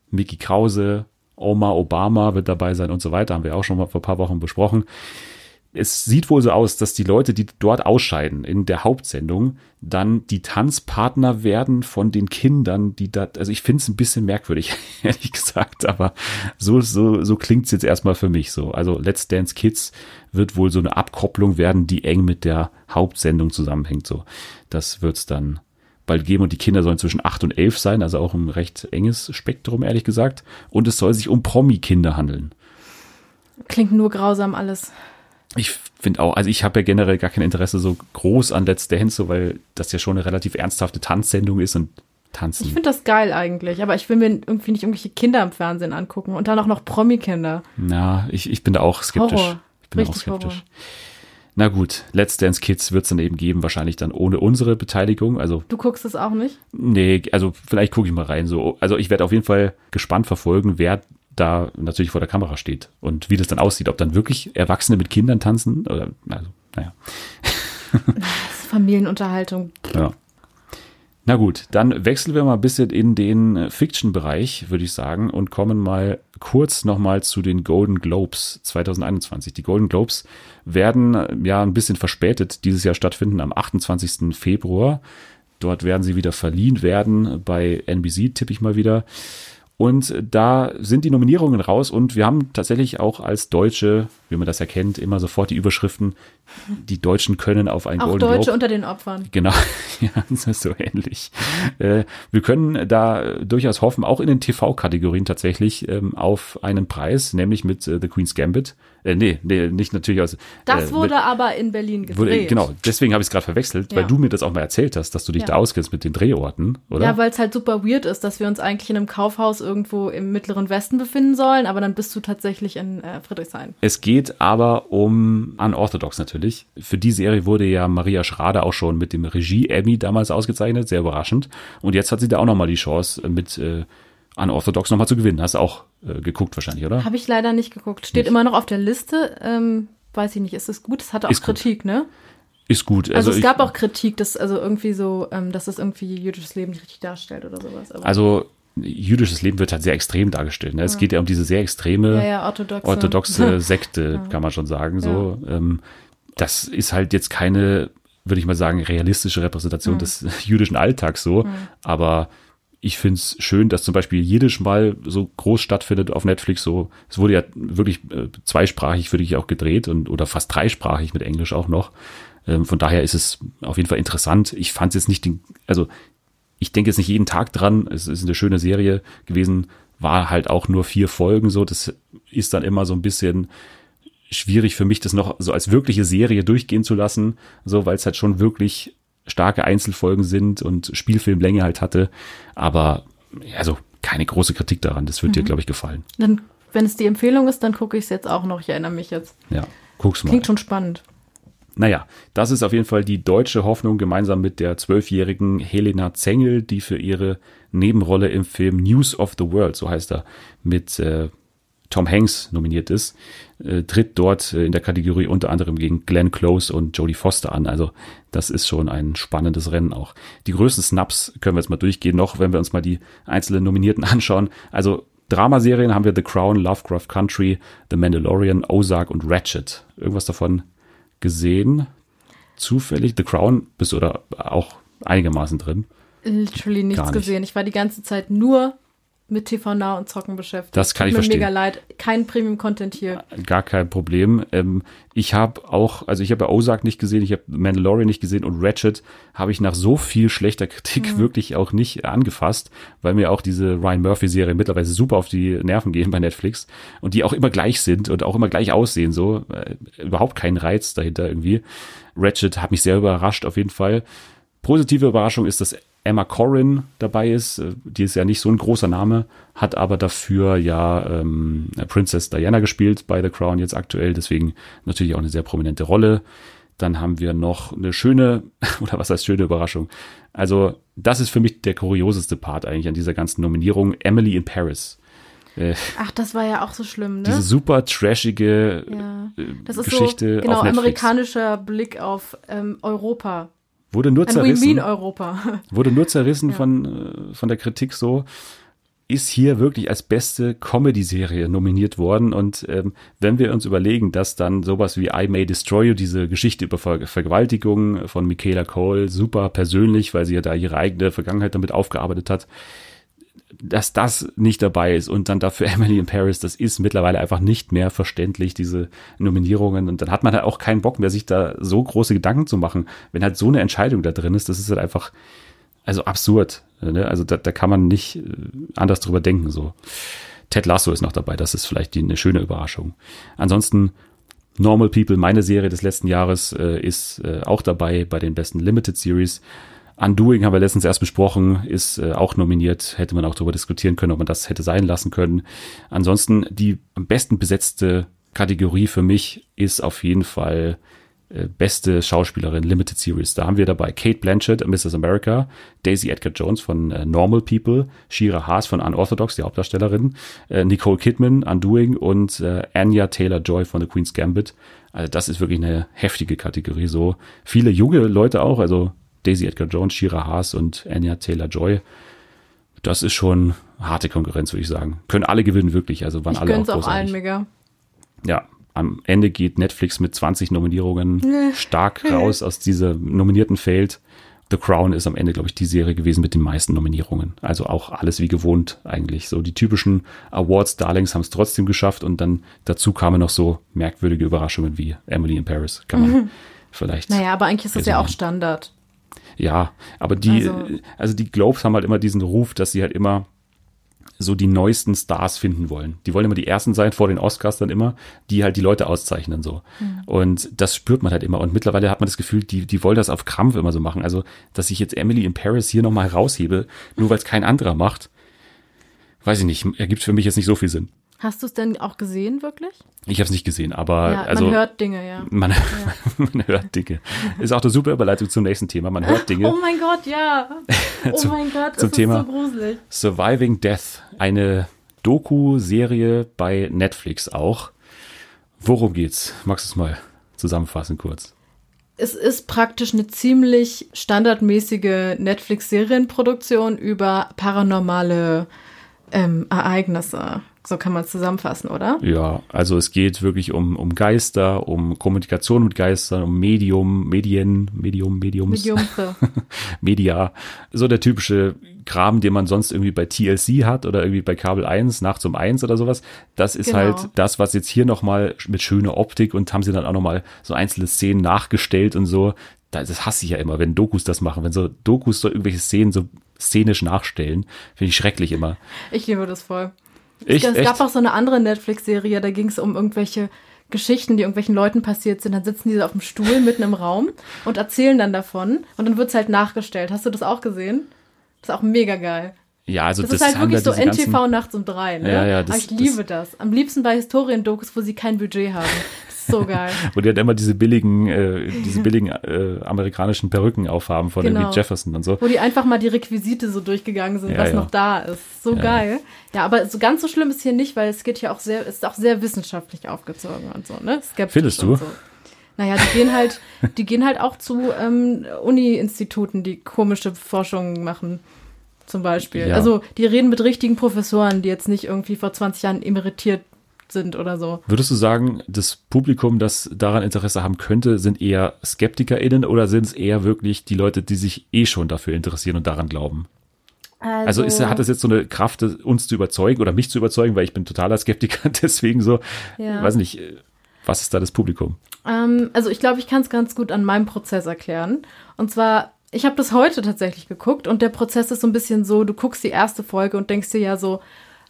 Mickey Krause, Oma Obama wird dabei sein und so weiter. Haben wir auch schon mal vor ein paar Wochen besprochen es sieht wohl so aus, dass die Leute, die dort ausscheiden in der Hauptsendung, dann die Tanzpartner werden von den Kindern, die da, also ich finde es ein bisschen merkwürdig, [LAUGHS] ehrlich gesagt, aber so, so, so klingt's jetzt erstmal für mich so. Also Let's Dance Kids wird wohl so eine Abkopplung werden, die eng mit der Hauptsendung zusammenhängt, so. Das wird's dann bald geben und die Kinder sollen zwischen acht und elf sein, also auch ein recht enges Spektrum, ehrlich gesagt. Und es soll sich um Promi-Kinder handeln. Klingt nur grausam alles. Ich finde auch, also ich habe ja generell gar kein Interesse so groß an Let's Dance, so, weil das ja schon eine relativ ernsthafte Tanzsendung ist und tanzen. Ich finde das geil eigentlich, aber ich will mir irgendwie nicht irgendwelche Kinder im Fernsehen angucken und dann auch noch Promi-Kinder. Na, ich, ich bin da auch skeptisch. Horror. Ich bin da auch Richtig skeptisch. Horror. Na gut, Let's Dance Kids wird es dann eben geben, wahrscheinlich dann ohne unsere Beteiligung. Also, Du guckst es auch nicht? nee, also vielleicht gucke ich mal rein. So, also ich werde auf jeden Fall gespannt verfolgen, wer da natürlich vor der Kamera steht und wie das dann aussieht. Ob dann wirklich Erwachsene mit Kindern tanzen oder, also, naja. [LAUGHS] Familienunterhaltung. Ja. Na gut, dann wechseln wir mal ein bisschen in den Fiction-Bereich, würde ich sagen, und kommen mal kurz nochmal zu den Golden Globes 2021. Die Golden Globes werden ja ein bisschen verspätet dieses Jahr stattfinden am 28. Februar. Dort werden sie wieder verliehen werden. Bei NBC tippe ich mal wieder. Und da sind die Nominierungen raus und wir haben tatsächlich auch als Deutsche, wie man das erkennt, immer sofort die Überschriften, die Deutschen können auf einen Auch Golden Deutsche Globe. unter den Opfern. Genau, [LAUGHS] ja, das ist so ähnlich. Äh, wir können da durchaus hoffen, auch in den TV-Kategorien tatsächlich ähm, auf einen Preis, nämlich mit äh, The Queen's Gambit. Äh, nee, nee, nicht natürlich aus. Das äh, wurde mit, aber in Berlin gedreht. wurde, genau, deswegen habe ich es gerade verwechselt, weil Ja. du mir das auch mal erzählt hast, dass du dich Ja. da auskennst mit den Drehorten, oder? Ja, weil es halt super weird ist, dass wir uns eigentlich in einem Kaufhaus irgendwo im mittleren Westen befinden sollen, aber dann bist du tatsächlich in äh, Friedrichshain. Es geht aber um Unorthodox natürlich. Für die Serie wurde ja Maria Schrader auch schon mit dem Regie-Emmy damals ausgezeichnet, sehr überraschend. Und jetzt hat sie da auch nochmal die Chance, mit äh, Unorthodox nochmal zu gewinnen. Hast du auch äh, geguckt wahrscheinlich, oder? Habe ich leider nicht geguckt. Steht Nicht. immer noch auf der Liste. Ähm, weiß ich nicht, ist es gut? Es hatte auch Ist gut. Kritik, ne? Ist gut. Also, es ich- gab auch Kritik, dass also irgendwie so, ähm, dass es irgendwie jüdisches Leben nicht richtig darstellt oder sowas. Aber, Also jüdisches Leben wird halt sehr extrem dargestellt. Ne? Es geht ja um diese sehr extreme ja, ja, orthodoxe. orthodoxe [LAUGHS] Sekte, kann man schon sagen. So, ähm, das ist halt jetzt keine, würde ich mal sagen, realistische Repräsentation des [LAUGHS] jüdischen Alltags so. Aber ich finde es schön, dass zum Beispiel jedes Mal so groß stattfindet auf Netflix. So, es wurde ja wirklich äh, zweisprachig, würde ich auch gedreht und oder fast dreisprachig mit Englisch auch noch. Ähm, von daher ist es auf jeden Fall interessant. Ich fand es jetzt nicht, den, also ich denke jetzt nicht jeden Tag dran. Es ist eine schöne Serie gewesen, war halt auch nur vier Folgen so. Das ist dann immer so ein bisschen schwierig für mich, das noch so als wirkliche Serie durchgehen zu lassen, so weil es halt schon wirklich starke Einzelfolgen sind und Spielfilmlänge halt hatte. Aber also keine große Kritik daran. Das wird dir, glaube ich, gefallen. Dann, wenn es die Empfehlung ist, dann gucke ich es jetzt auch noch. Ich erinnere mich jetzt. Ja, guck's mal. Klingt schon spannend. Naja, das ist auf jeden Fall die deutsche Hoffnung gemeinsam mit der zwölfjährigen Helena Zengel, die für ihre Nebenrolle im Film News of the World, so heißt er, mit äh, Tom Hanks nominiert ist, äh, tritt dort äh, in der Kategorie unter anderem gegen Glenn Close und Jodie Foster an. Also das ist schon ein spannendes Rennen auch. Die größten Snaps können wir jetzt mal durchgehen, noch wenn wir uns mal die einzelnen Nominierten [LAUGHS] anschauen. Also Dramaserien haben wir The Crown, Lovecraft Country, The Mandalorian, Ozark und Ratchet. Irgendwas davon gesehen? Zufällig? The Crown bist du da auch einigermaßen drin? Literally nichts nicht. gesehen. Ich war die ganze Zeit nur mit TV Now und Zocken beschäftigt. Das kann ich Tut mir verstehen. mega leid. Kein Premium-Content hier. Gar kein Problem. Ähm, ich habe auch, also ich habe ja Ozark nicht gesehen, ich habe Mandalorian nicht gesehen und Ratchet habe ich nach so viel schlechter Kritik wirklich auch nicht angefasst, weil mir auch diese Ryan Murphy-Serie mittlerweile super auf die Nerven gehen bei Netflix und die auch immer gleich sind und auch immer gleich aussehen, so äh, überhaupt keinen Reiz dahinter irgendwie. Ratchet hat mich sehr überrascht auf jeden Fall. Positive Überraschung ist, dass Emma Corrin dabei ist. Äh, Die ist ja nicht so ein großer Name, hat aber dafür ja ähm, Princess Diana gespielt bei The Crown jetzt aktuell, deswegen natürlich auch eine sehr prominente Rolle. Dann haben wir noch eine schöne, [LAUGHS] oder was heißt schöne Überraschung? Also, das ist für mich der kurioseste Part eigentlich an dieser ganzen Nominierung. Emily in Paris. Ach, das war ja auch so schlimm, ne? Diese super trashige ja. äh, Das ist Geschichte so, genau, amerikanischer Blick auf ähm, Europa. Wurde nur Ein zerrissen. Win-Win-Europa. [LAUGHS] wurde nur zerrissen von, äh, von der Kritik so, ist hier wirklich als beste Comedy-Serie nominiert worden. Und ähm, wenn wir uns überlegen, dass dann sowas wie I May Destroy You, diese Geschichte über Ver Vergewaltigung von Michaela Cole, super persönlich, weil sie ja da ihre eigene Vergangenheit damit aufgearbeitet hat, dass das nicht dabei ist und dann dafür [LAUGHS] Emily in Paris, das ist mittlerweile einfach nicht mehr verständlich, diese Nominierungen. Und dann hat man halt auch keinen Bock mehr, sich da so große Gedanken zu machen, wenn halt so eine Entscheidung da drin ist. Das ist halt einfach, also absurd. Ne? Also da, da kann man nicht äh, anders drüber denken. So. Ted Lasso ist noch dabei, das ist vielleicht die, eine schöne Überraschung. Ansonsten Normal People, meine Serie des letzten Jahres, äh, ist äh, auch dabei bei den besten Limited Series. Undoing haben wir letztens erst besprochen, ist äh, auch nominiert. Hätte man auch darüber diskutieren können, ob man das hätte sein lassen können. Ansonsten die am besten besetzte Kategorie für mich ist auf jeden Fall äh, beste Schauspielerin Limited Series. Da haben wir dabei Kate Blanchett, Mrs. America, Daisy Edgar Jones von äh, Normal People, Shira Haas von Unorthodox, die Hauptdarstellerin, äh, Nicole Kidman, Undoing und äh, Anya Taylor-Joy von The Queen's Gambit. Also das ist wirklich eine heftige Kategorie. So viele junge Leute auch, also Daisy Edgar Jones, Shira Haas und Anya Taylor-Joy. Das ist schon harte Konkurrenz, würde ich sagen. Können alle gewinnen, wirklich. Also waren Ich alle auch auch allen mega. Ja, am Ende geht Netflix mit 20 Nominierungen stark raus aus dieser nominierten Feld. The Crown ist am Ende, glaube ich, die Serie gewesen mit den meisten Nominierungen. Also auch alles wie gewohnt eigentlich. So die typischen Awards-Darlings haben es trotzdem geschafft und dann dazu kamen noch so merkwürdige Überraschungen wie Emily in Paris. Kann man vielleicht. Naja, aber eigentlich ist das ja auch. Standard. Ja, aber die, Also- also, die Globes haben halt immer diesen Ruf, dass sie halt immer so die neuesten Stars finden wollen. Die wollen immer die ersten sein vor den Oscars dann immer, die halt die Leute auszeichnen so. Und das spürt man halt immer. Und mittlerweile hat man das Gefühl, die, die wollen das auf Krampf immer so machen. Also, dass ich jetzt Emily in Paris hier nochmal heraushebe, nur weil es kein anderer macht, weiß ich nicht, ergibt für mich jetzt nicht so viel Sinn. Hast du es denn auch gesehen, wirklich? Ich habe es nicht gesehen, aber Ja, also man hört Dinge, ja. man, [LAUGHS] man hört Dinge. Ist auch eine super Überleitung zum nächsten Thema. Man hört Dinge. [LAUGHS] Oh mein Gott, ja. [LAUGHS] Oh Zum- mein Gott, zum Thema- ist so gruselig. Surviving Death, eine Doku-Serie bei Netflix auch. Worum geht's? Magst du es mal zusammenfassen kurz? Es ist praktisch eine ziemlich standardmäßige Netflix-Serienproduktion über paranormale ähm, Ereignisse. So kann man es zusammenfassen, oder? Ja, also es geht wirklich um, um Geister, um Kommunikation mit Geistern, um Medium, Medien, Medium, Mediums, Mediumpe. [LAUGHS] Media. So der typische Kram, den man sonst irgendwie bei TLC hat oder irgendwie bei Kabel 1, nachts um 1 oder sowas. Das ist Genau. halt das, was jetzt hier nochmal mit schöner Optik und haben sie dann auch nochmal so einzelne Szenen nachgestellt und so. Da- Das hasse ich ja immer, wenn Dokus das machen. Wenn so Dokus so irgendwelche Szenen so szenisch nachstellen, finde ich schrecklich immer. Ich liebe das voll. Ich, es echt? gab auch so eine andere Netflix-Serie, da ging es um irgendwelche Geschichten, die irgendwelchen Leuten passiert sind. Dann sitzen die auf dem Stuhl mitten im Raum und erzählen dann davon. Und dann wird's halt nachgestellt. Hast du das auch gesehen? Das ist auch mega geil. ja, also Das, das, ist halt wirklich so NTV nachts um drei. Ne? Ja, ja, Aber das- ich liebe das. Am liebsten bei Historiendokus, wo sie kein Budget haben. So geil. [LAUGHS] wo die halt immer diese billigen, äh, diese billigen äh, amerikanischen Perücken aufhaben von Genau. irgendwie Jefferson und so. Wo die einfach mal die Requisite so durchgegangen sind, Ja, was ja. noch da ist. So geil. Ja, aber so ganz so schlimm ist hier nicht, weil es geht hier auch sehr, ist auch sehr wissenschaftlich aufgezogen und so, ne? Skeptisch Findest du? So. Naja, die gehen halt, die gehen halt auch zu ähm, Uni-Instituten, die komische Forschungen machen. Zum Beispiel. Ja. Also, die reden mit richtigen Professoren, die jetzt nicht irgendwie vor 20 Jahren emeritiert sind oder so. Würdest du sagen, das Publikum, das daran Interesse haben könnte, sind eher SkeptikerInnen oder sind es eher wirklich die Leute, die sich eh schon dafür interessieren und daran glauben? Also ist, hat es jetzt so eine Kraft, uns zu überzeugen oder mich zu überzeugen, weil ich bin totaler Skeptiker, [LAUGHS] deswegen so, Ja. weiß nicht, was ist da das Publikum? Ähm, also ich glaube, ich kann es ganz gut an meinem Prozess erklären. Und zwar, ich habe das heute tatsächlich geguckt und der Prozess ist so ein bisschen so, du guckst die erste Folge und denkst dir ja so,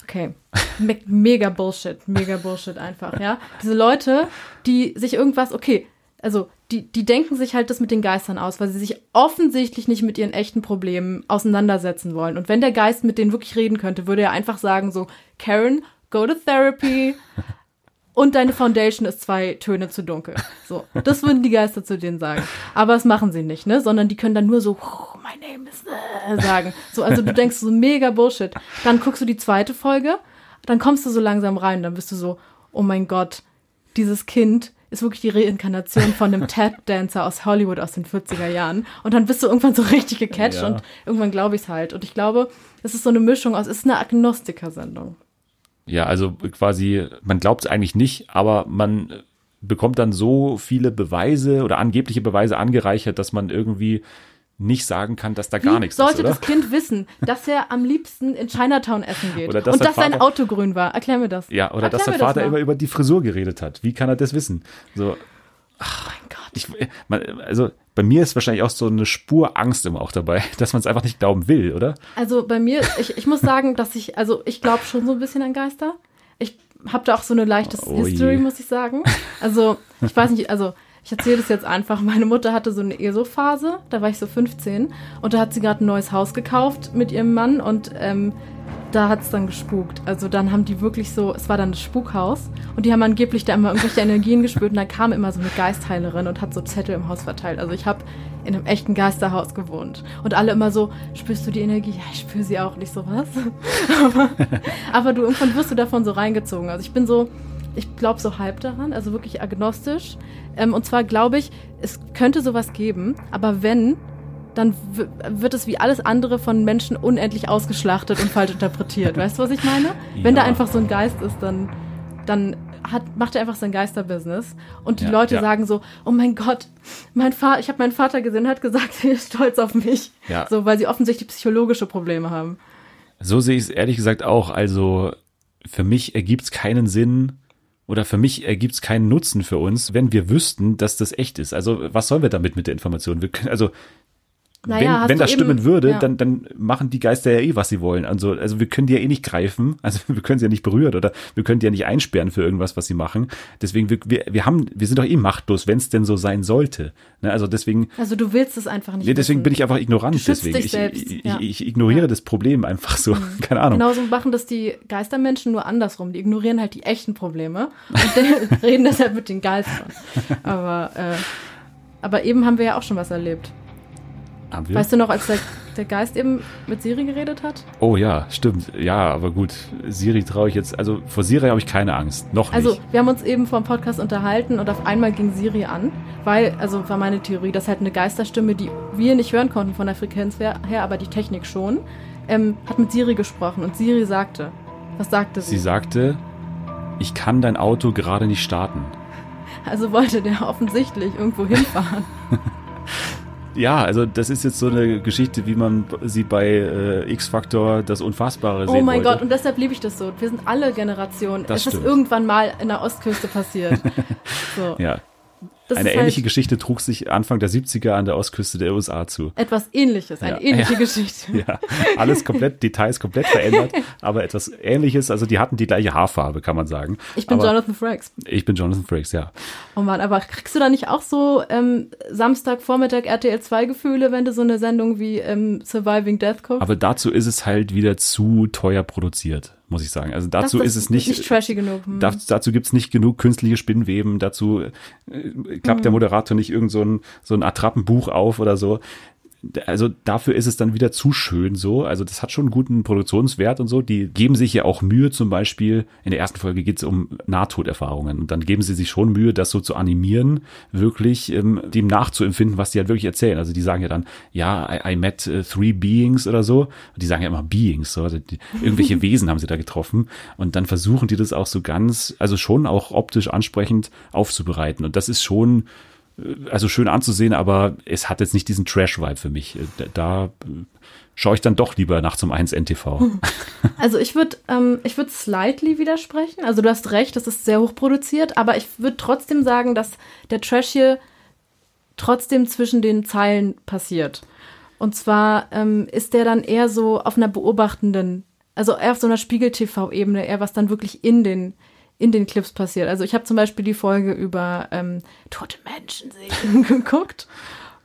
okay, me mega Bullshit, mega Bullshit einfach, ja. Diese Leute, die sich irgendwas, okay, also die, die denken sich halt das mit den Geistern aus, weil sie sich offensichtlich nicht mit ihren echten Problemen auseinandersetzen wollen. Und wenn der Geist mit denen wirklich reden könnte, würde er einfach sagen so, Karen, go to therapy, und deine Foundation ist zwei Töne zu dunkel. So, das würden die Geister zu denen sagen. Aber das machen sie nicht, ne? Sondern die können dann nur so, oh, my name is äh, sagen. So, also du denkst so mega Bullshit. Dann guckst du die zweite Folge, dann kommst du so langsam rein, dann bist du so, oh mein Gott, dieses Kind ist wirklich die Reinkarnation von einem Tap-Dancer aus Hollywood aus den 40er Jahren. Und dann bist du irgendwann so richtig gecatcht Ja. und irgendwann glaube ich es halt. Und ich glaube, es ist so eine Mischung aus, es ist eine Agnostiker-Sendung. Ja, also quasi, man glaubt es eigentlich nicht, aber man bekommt dann so viele Beweise oder angebliche Beweise angereichert, dass man irgendwie nicht sagen kann, dass da gar Wie nichts sollte ist, oder? das Kind wissen, dass er am liebsten in Chinatown essen geht Oder dass und dass sein Vater- Auto grün war? Erklär mir das. Ja, oder Erklär dass der Vater mal. immer über die Frisur geredet hat. Wie kann er das wissen? So, Mein Gott. ich, man, also bei mir ist wahrscheinlich auch so eine Spur Angst immer auch dabei, [LAUGHS] dass man es einfach nicht glauben will, oder? Also bei mir, ich, ich muss sagen, dass ich, also ich glaube schon so ein bisschen an Geister. Ich habe da auch so eine leichte Oh je. History, muss ich sagen. Also ich weiß nicht, also ich erzähle das jetzt einfach. Meine Mutter hatte so eine ESO-Phase, da war ich so 15 und da hat sie gerade ein neues Haus gekauft mit ihrem Mann und ähm, da hat es dann gespukt. Also dann haben die wirklich so, es war dann das Spukhaus und die haben angeblich da immer irgendwelche Energien gespürt und dann kam immer so eine Geistheilerin und hat so Zettel im Haus verteilt. Also ich habe in einem echten Geisterhaus gewohnt und alle immer so, spürst du die Energie? Ja, ich spüre sie auch nicht so was. [LAUGHS] aber, aber du irgendwann wirst du davon so reingezogen. Also ich bin so, ich glaube so halb daran, also wirklich agnostisch. Ähm, und zwar glaube ich, es könnte sowas geben, aber wenn, dann wird es wie alles andere von Menschen unendlich ausgeschlachtet und falsch interpretiert. [LAUGHS] Weißt du, was ich meine? Wenn da Ja. einfach so ein Geist ist, dann, dann hat, macht er einfach sein Geisterbusiness. Und die Ja, Leute ja. sagen so, oh mein Gott, mein Vater, ich habe meinen Vater gesehen, hat gesagt, [LAUGHS] er ist stolz auf mich. Ja. So, weil sie offensichtlich psychologische Probleme haben. So sehe ich es ehrlich gesagt auch. Also für mich ergibt es keinen Sinn oder für mich ergibt es keinen Nutzen für uns, wenn wir wüssten, dass das echt ist. Also was sollen wir damit mit der Information? Wir können, also Naja, wenn, wenn das eben- stimmen würde, ja. dann, dann machen die Geister ja eh, was sie wollen. Also, also wir können die ja eh nicht greifen, [LAUGHS] also wir können sie ja nicht berühren oder wir können die ja nicht einsperren für irgendwas, was sie machen. Deswegen, wir, wir, wir haben, wir sind doch eh machtlos, wenn es denn so sein sollte. Ne? Also deswegen, Also du willst es einfach nicht. nee, deswegen wissen. bin ich einfach ignorant. Deswegen. dich ich, selbst, ich, ja. ich, ignoriere. Mhm. das Problem einfach so. [LAUGHS] Keine Ahnung. Genauso machen das die Geistermenschen nur andersrum. Die ignorieren halt die echten Probleme und [LAUGHS] reden deshalb mit den Geistern. Aber, äh, aber eben haben wir ja auch schon was erlebt. Haben wir? Weißt du noch, als der, der Geist eben mit Siri geredet hat? Oh ja, stimmt. Ja, aber gut. Siri traue ich jetzt. Also vor Siri habe ich keine Angst. Noch Also, nicht. wir haben uns eben vom Podcast unterhalten und auf einmal ging Siri an, weil, also war meine Theorie, dass halt eine Geisterstimme, die wir nicht hören konnten von der Frequenz her, her, aber die Technik schon, ähm, hat mit Siri gesprochen und Siri sagte, was sagte sie? Sie sagte, ich kann dein Auto gerade nicht starten. Also wollte der offensichtlich irgendwo hinfahren. [LAUGHS] Ja, also das ist jetzt so eine Geschichte, wie man sie bei äh, X-Factor das Unfassbare oh sehen mein wollte. Gott, und deshalb liebe ich das so. Wir sind alle Generationen. Das es ist stimmt. irgendwann mal in der Ostküste passiert. [LAUGHS] So. ja, das eine ist ähnliche halt Geschichte trug sich Anfang der 70er an der Ostküste der USA zu. etwas ähnliches, eine Ja. ähnliche Ja. Geschichte. [LAUGHS] Ja, alles komplett, Details komplett verändert, aber etwas ähnliches, also die hatten die gleiche Haarfarbe, kann man sagen. Ich bin aber Jonathan Frakes. Ich bin Jonathan Frakes, ja. Oh Mann, aber kriegst du da nicht auch so ähm, Samstagvormittag RTL 2 Gefühle, wenn du so eine Sendung wie ähm, Surviving Death guckst? Aber dazu ist es halt wieder zu teuer produziert, muss ich sagen. Also dazu das ist es nicht, nicht trashy genug. Hm. Da, dazu gibt's nicht genug künstliche Spinnweben, dazu äh, klappt Mhm. der Moderator nicht irgend so ein, so ein Attrappenbuch auf oder so. Also dafür ist es dann wieder zu schön so. Also das hat schon einen guten Produktionswert und so. Die geben sich ja auch Mühe zum Beispiel, in der ersten Folge geht's um Nahtoderfahrungen und dann geben sie sich schon Mühe, das so zu animieren, wirklich ähm, dem nachzuempfinden, was die halt wirklich erzählen. Also die sagen ja dann, ja, I, I met uh, three beings oder so. Und die sagen ja immer Beings, so. Also die, irgendwelche [LAUGHS] Wesen haben sie da getroffen und dann versuchen die das auch so ganz, also schon auch optisch ansprechend aufzubereiten. Und das ist schon also schön anzusehen, aber es hat jetzt nicht diesen Trash-Vibe für mich. Da, schaue ich dann doch lieber nachts um eins NTV. [LAUGHS] Also ich würde ähm, ich slightly widersprechen. Also du hast recht, das ist sehr hoch produziert, aber ich würde trotzdem sagen, dass der Trash hier trotzdem zwischen den Zeilen passiert. Und zwar ähm, ist der dann eher so auf einer beobachtenden, also eher auf so einer Spiegel-TV-Ebene, eher was dann wirklich in den in den Clips passiert. Also ich habe zum Beispiel die Folge über ähm, tote Menschen sehen [LAUGHS] geguckt.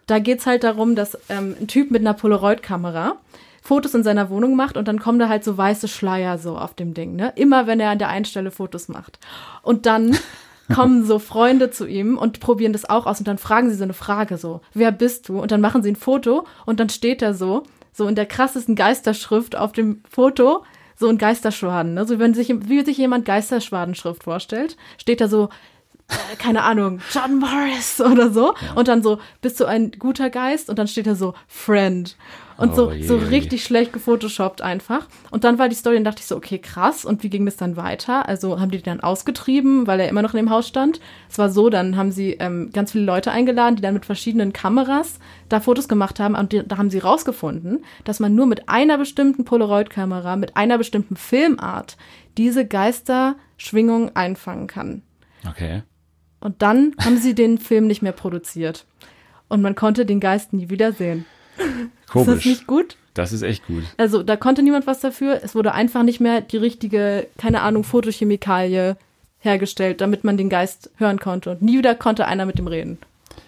Da geht's halt darum, dass ähm, ein Typ mit einer Polaroid-Kamera Fotos in seiner Wohnung macht und dann kommen da halt so weiße Schleier so auf dem Ding, ne? Immer wenn er an der einen Stelle Fotos macht. Und dann [LAUGHS] kommen so Freunde zu ihm und probieren das auch aus und dann fragen sie so eine Frage so, wer bist du? Und dann machen sie ein Foto und dann steht er so, so in der krassesten Geisterschrift auf dem Foto, so ein Geisterschwaden, ne? So wenn sich, wie sich jemand Geisterschwadenschrift vorstellt, steht da so, äh, keine Ahnung, [LAUGHS] John Morris oder so. Und dann so, bist du ein guter Geist? Und dann steht da so, Friend. Und so, Oh je, so je. richtig schlecht gefotoshoppt einfach. Und dann war die Story, dann dachte ich so, okay, krass. Und wie ging das dann weiter? Also haben die den dann ausgetrieben, weil er immer noch in dem Haus stand? Es war so, dann haben sie ähm, ganz viele Leute eingeladen, die dann mit verschiedenen Kameras da Fotos gemacht haben. Und die, da haben sie rausgefunden, dass man nur mit einer bestimmten Polaroid-Kamera, mit einer bestimmten Filmart diese Geisterschwingung einfangen kann. Okay. Und dann haben sie den Film nicht mehr produziert. Und man konnte den Geist nie wiedersehen. Ist das Komisch. nicht gut? Das ist echt gut. Also da konnte niemand was dafür. Es wurde einfach nicht mehr die richtige, keine Ahnung, Fotochemikalie hergestellt, damit man den Geist hören konnte. Und nie wieder konnte einer mit dem reden.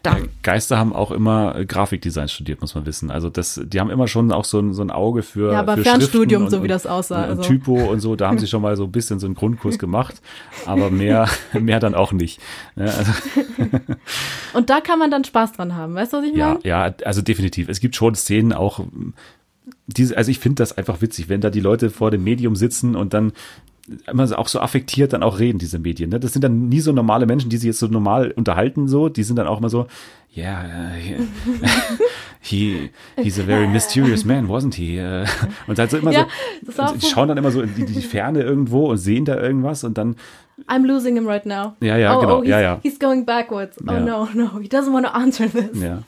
Ja, Geister haben auch immer äh, Grafikdesign studiert, muss man wissen. Also das, die haben immer schon auch so ein, so ein Auge für Ja, aber für Fernstudium, Schriften so und, wie das aussah, Und, und also. Typo und so, da haben sie schon mal so ein bisschen so einen Grundkurs gemacht, aber mehr, [LAUGHS] mehr dann auch nicht. Ja, also, [LAUGHS] Und da kann man dann Spaß dran haben. Weißt du, was ich ja, meine? ja, also definitiv. Es gibt schon Szenen auch, diese, also ich finde das einfach witzig, wenn da die Leute vor dem Medium sitzen und dann immer auch so affektiert dann auch reden, diese Medien. Ne? Das sind dann nie so normale Menschen, die sich jetzt so normal unterhalten, so. Die sind dann auch immer so, yeah, uh, he, he's a very mysterious man, wasn't he? Uh, Und halt so immer Ja, so- die schauen dann immer so in die, die Ferne irgendwo und sehen da irgendwas und dann, I'm losing him right now. Ja, ja, oh, genau, Oh, he's, ja, ja. He's going backwards. Oh Ja. no, no, he doesn't want to answer this. ja,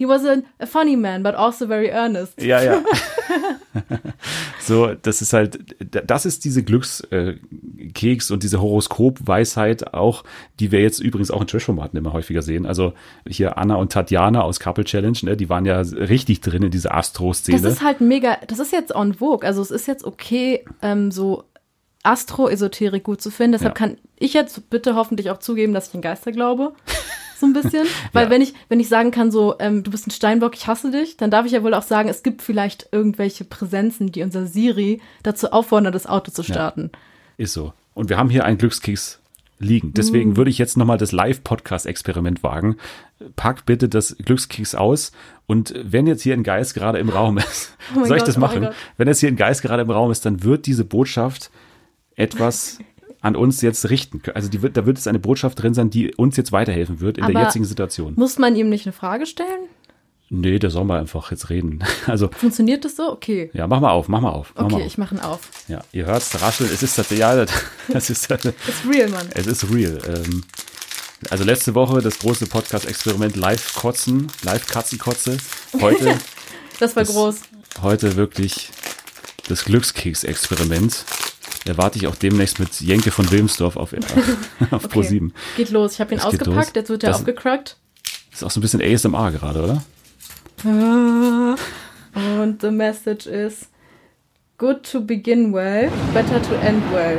He was a, a funny man, but also very earnest. ja, ja. [LAUGHS] [LAUGHS] so, das ist halt, das ist diese Glückskeks und diese Horoskop-Weisheit auch, die wir jetzt übrigens auch in Trash-Formaten immer häufiger sehen. Also hier Anna und Tatjana aus Couple Challenge, ne, die waren ja richtig drin in diese Astro-Szene. Das ist halt mega, das ist jetzt on vogue. Also es ist jetzt okay, ähm, so Astro-Esoterik gut zu finden. Deshalb Ja. kann ich jetzt bitte hoffentlich auch zugeben, dass ich in Geister glaube. [LAUGHS] So ein bisschen. [LAUGHS] Weil Ja. wenn ich, wenn ich sagen kann, so, ähm, du bist ein Steinbock, ich hasse dich, dann darf ich ja wohl auch sagen, es gibt vielleicht irgendwelche Präsenzen, die unser Siri dazu auffordern, das Auto zu starten. Ist so. Und wir haben hier einen Glückskeks liegen. Deswegen würde ich jetzt nochmal das Live-Podcast-Experiment wagen. Pack bitte das Glückskeks aus. Und wenn jetzt hier ein Geist gerade im Raum ist, [LAUGHS] Oh soll ich Gott, das oh machen? Gott. wenn jetzt hier ein Geist gerade im Raum ist, dann wird diese Botschaft etwas an uns jetzt richten. Also die wird, da wird es eine Botschaft drin sein, die uns jetzt weiterhelfen wird in der Aber- jetzigen Situation. Muss man ihm nicht eine Frage stellen? Nee, der soll mal einfach jetzt reden. [LAUGHS] Also, Funktioniert das so? Okay. ja, mach mal auf, mach mal auf. Mach mal Okay, auf. ich mache ihn auf. Ja, ihr hört's rascheln. Es ist tatsächlich, ja, das ist, Ist real, Mann. Es ist real. Ähm, also letzte Woche das große Podcast-Experiment Live-Kotzen, Live-Katzenkotze. Heute, [LAUGHS] Das war Das- groß. heute wirklich das Glückskeks-Experiment. Erwarte ich auch demnächst mit Jenke von Wilmsdorf auf, [LAUGHS] auf Okay. Pro7. Geht los. Ich habe ihn geht ausgepackt, jetzt wird er Das- aufgecrackt. Ist auch so ein bisschen ASMR gerade, oder? Und the message is good to begin well, better to end well.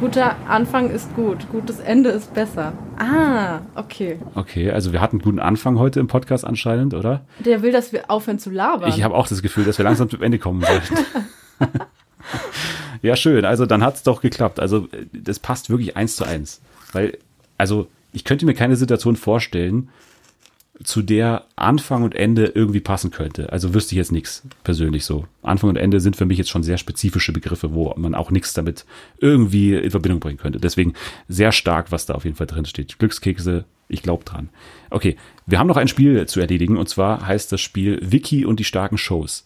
Guter Anfang ist gut, gutes Ende ist besser. Ah, okay. Okay, also wir hatten einen guten Anfang heute im Podcast anscheinend, oder? Der will, dass wir aufhören zu labern. Ich habe auch das Gefühl, dass wir langsam zum Ende kommen [LAUGHS] sollten. [LAUGHS] ja, schön. Also dann hat's doch geklappt. Also das passt wirklich eins zu eins. Weil, also ich könnte mir keine Situation vorstellen, zu der Anfang und Ende irgendwie passen könnte. Also wüsste ich jetzt nichts persönlich so. Anfang und Ende sind für mich jetzt schon sehr spezifische Begriffe, wo man auch nichts damit irgendwie in Verbindung bringen könnte. Deswegen sehr stark, was da auf jeden Fall drin steht. Glückskekse, ich glaube dran. Okay, wir haben noch ein Spiel zu erledigen und zwar heißt das Spiel Wiki und die starken Shows.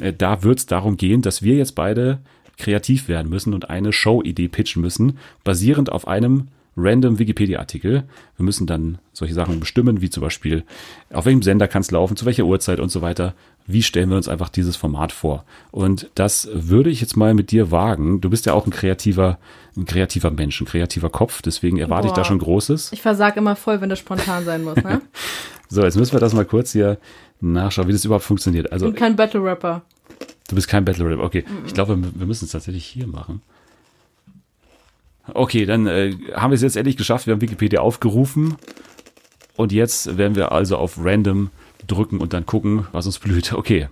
Äh, Da wird es darum gehen, dass wir jetzt beide kreativ werden müssen und eine Show-Idee pitchen müssen, basierend auf einem random Wikipedia-Artikel. Wir müssen dann solche Sachen bestimmen, wie zum Beispiel, auf welchem Sender kann es laufen, zu welcher Uhrzeit und so weiter. Wie stellen wir uns einfach dieses Format vor? Und das würde ich jetzt mal mit dir wagen. Du bist ja auch ein kreativer, ein kreativer Mensch, ein kreativer Kopf, deswegen erwarte ich da Boah. schon Großes. Ich versag immer voll, wenn das spontan sein muss. Ne? [LAUGHS] So, jetzt müssen wir das mal kurz hier nachschauen, wie das überhaupt funktioniert. Also, Ich bin kein Battle Rapper. Du bist kein Battle Rap. Okay, ich glaube, wir wir müssen es tatsächlich hier machen. Okay, dann äh, haben wir es jetzt endlich geschafft. Wir haben Wikipedia aufgerufen. Und jetzt werden wir also auf Random drücken und dann gucken, was uns blüht. Okay,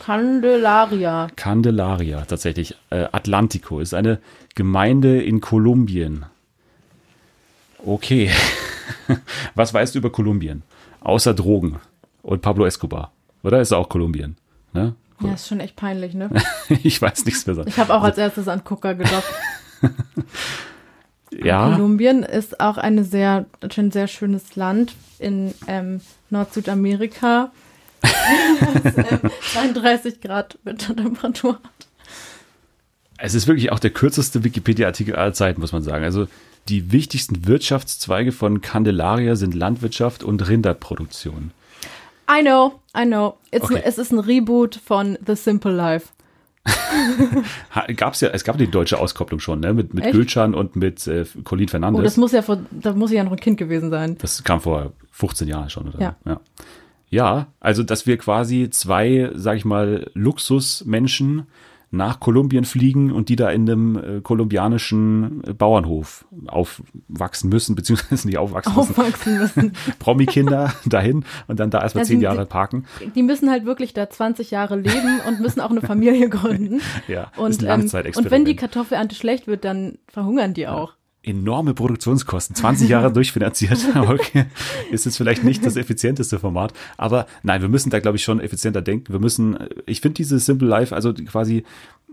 Candelaria. Candelaria, tatsächlich. Äh, Atlantico ist eine Gemeinde in Kolumbien. Okay. [LAUGHS] Was weißt du über Kolumbien? Außer Drogen und Pablo Escobar. Oder ist er auch Kolumbien? Ne? Ja, ist schon echt peinlich, ne? [LAUGHS] Ich weiß nichts mehr. Ich habe auch als erstes an Coca gedacht. [LAUGHS] Ja, Kolumbien ist auch eine sehr, ein sehr schönes Land in ähm, Nord-Südamerika. das, [LAUGHS] ähm, 32 Grad Wintertemperatur hat. es ist wirklich auch der kürzeste Wikipedia-Artikel aller Zeiten, muss man sagen. Also die wichtigsten Wirtschaftszweige von Candelaria sind Landwirtschaft und Rinderproduktion. I know, I know. Okay. Es ist ein Reboot von The Simple Life. [LAUGHS] Gab's ja, es gab die deutsche Auskopplung schon, ne? Mit, mit? Gülcan und mit äh, Colin Oh, Fernandes. das muss ja vor, da muss ich ja noch ein Kind gewesen sein. Das kam vor 15 Jahren schon, oder? Ja. Ja, ja also dass wir quasi zwei, sag ich mal, Luxusmenschen nach Kolumbien fliegen und die da in einem äh, kolumbianischen äh, Bauernhof aufwachsen müssen, beziehungsweise nicht aufwachsen müssen. Aufwachsen müssen. [LAUGHS] Promi-Kinder dahin und dann da erstmal zehn Jahre parken. Die müssen halt wirklich da 20 Jahre leben und müssen auch eine Familie [LAUGHS] gründen. Ja, Und, ist ein ähm, und wenn die Kartoffelernte schlecht wird, dann verhungern die auch. Enorme Produktionskosten, 20 Jahre [LAUGHS] durchfinanziert. [LAUGHS] Okay, ist jetzt vielleicht nicht das effizienteste Format, aber nein, wir müssen da glaube ich schon effizienter denken. Wir müssen, ich finde diese Simple Life, also quasi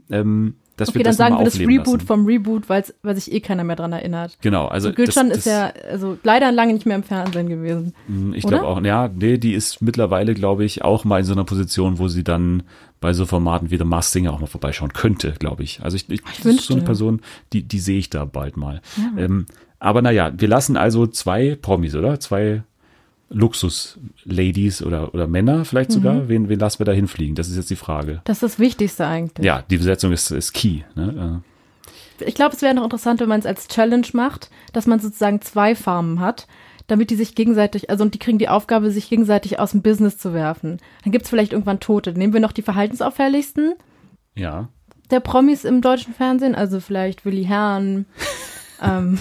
ähm, dass Okay, wir dann das sagen wir das Reboot lassen. vom Reboot, weil's, weil sich eh keiner mehr dran erinnert. Genau, also Gülcan das, ist ja also leider lange nicht mehr im Fernsehen gewesen. Ich oder? glaube auch, ja, nee, die ist mittlerweile, glaube ich, auch mal in so einer Position, wo sie dann bei so Formaten wie The Masked Singer auch mal vorbeischauen könnte, glaube ich. Also ich, ich, das ist so eine Person, die, die sehe ich da bald mal. Ähm, aber naja, wir lassen also zwei Promis, oder? Zwei Luxus-Ladies oder, oder Männer vielleicht sogar. Mhm. Wen, wen lassen wir da hinfliegen? Das ist jetzt die Frage. Das ist das Wichtigste eigentlich. Ja, die Besetzung ist, ist key. Ne? Ich glaube, es wäre noch interessant, wenn man es als Challenge macht, dass man sozusagen zwei Farmen hat, damit die sich gegenseitig, also und die kriegen die Aufgabe, sich gegenseitig aus dem Business zu werfen. Dann gibt es vielleicht irgendwann Tote. Nehmen wir noch die verhaltensauffälligsten ja. der Promis im deutschen Fernsehen, also vielleicht Willi Herrn. [LAUGHS] ähm,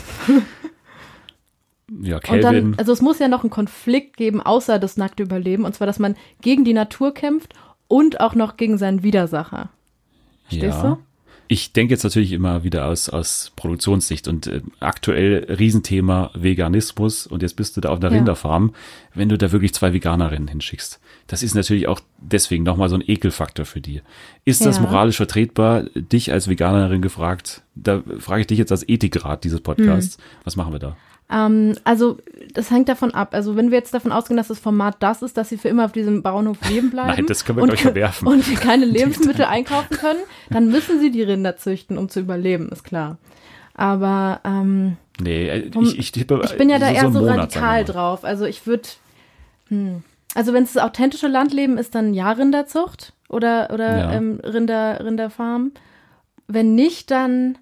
Ja, und Calvin. dann, also es muss ja noch einen Konflikt geben, außer das nackte Überleben, und zwar, dass man gegen die Natur kämpft und auch noch gegen seinen Widersacher. Verstehst ja. du? Ich denke jetzt natürlich immer wieder aus, aus Produktionssicht und äh, aktuell Riesenthema Veganismus und jetzt bist du da auf einer Ja. Rinderfarm, wenn du da wirklich zwei Veganerinnen hinschickst. Das ist natürlich auch deswegen nochmal so ein Ekelfaktor für die. Ist das Ja. moralisch vertretbar? Dich als Veganerin gefragt, da frage ich dich jetzt als Ethikrat dieses Podcasts, Hm. was machen wir da? Ähm, also, das hängt davon ab. Also, wenn wir jetzt davon ausgehen, dass das Format das ist, dass sie für immer auf diesem Bauernhof leben bleiben. Nein, das können wir, und, verwerfen. Und keine [LAUGHS] Lebensmittel einkaufen können, dann müssen sie die Rinder züchten, um zu überleben, ist klar. Aber ähm, Nee, äh, ich, ich tippe, ich bin ja da so, eher so Monat, wir radikal drauf. Also, ich würde. Hm. Also, wenn es das authentische Landleben ist, dann ja Rinderzucht oder, oder Ja. ähm, Rinder, Rinderfarm. Wenn nicht, dann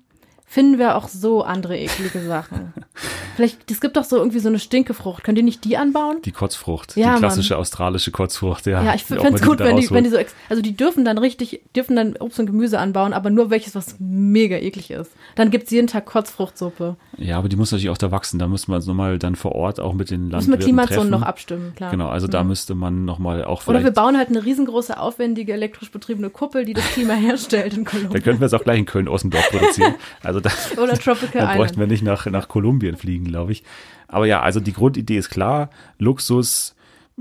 finden wir auch so andere eklige Sachen. [LAUGHS] Vielleicht, es gibt doch so irgendwie so eine Stinkefrucht. Könnt ihr nicht die anbauen? Die Kotzfrucht, Ja, die klassische australische Kotzfrucht, ja. Ja, ich fände man es gut, wenn die, wenn die so, ex also die dürfen dann richtig, dürfen dann Obst und Gemüse anbauen, aber nur welches, was mega eklig ist. Dann gibt's jeden Tag Kotzfruchtsuppe. Ja, aber die muss natürlich auch da wachsen. Da muss man so mal dann vor Ort auch mit den Müssen wir Landwirten Klimazonen noch abstimmen, klar. Genau, also da müsste man noch mal auch Oder vielleicht. wir bauen halt eine riesengroße, aufwendige, elektrisch betriebene Kuppel, die das Klima [LAUGHS] herstellt in da Kolumbien. könnten wir es auch gleich in Köln-Ossendorf produzieren. Also da, [LAUGHS] Oder Tropical [LAUGHS] da bräuchten Island. wir nicht nach, nach Kolumbien fliegen, glaube ich. Aber ja, also die Grundidee ist klar. Luxus,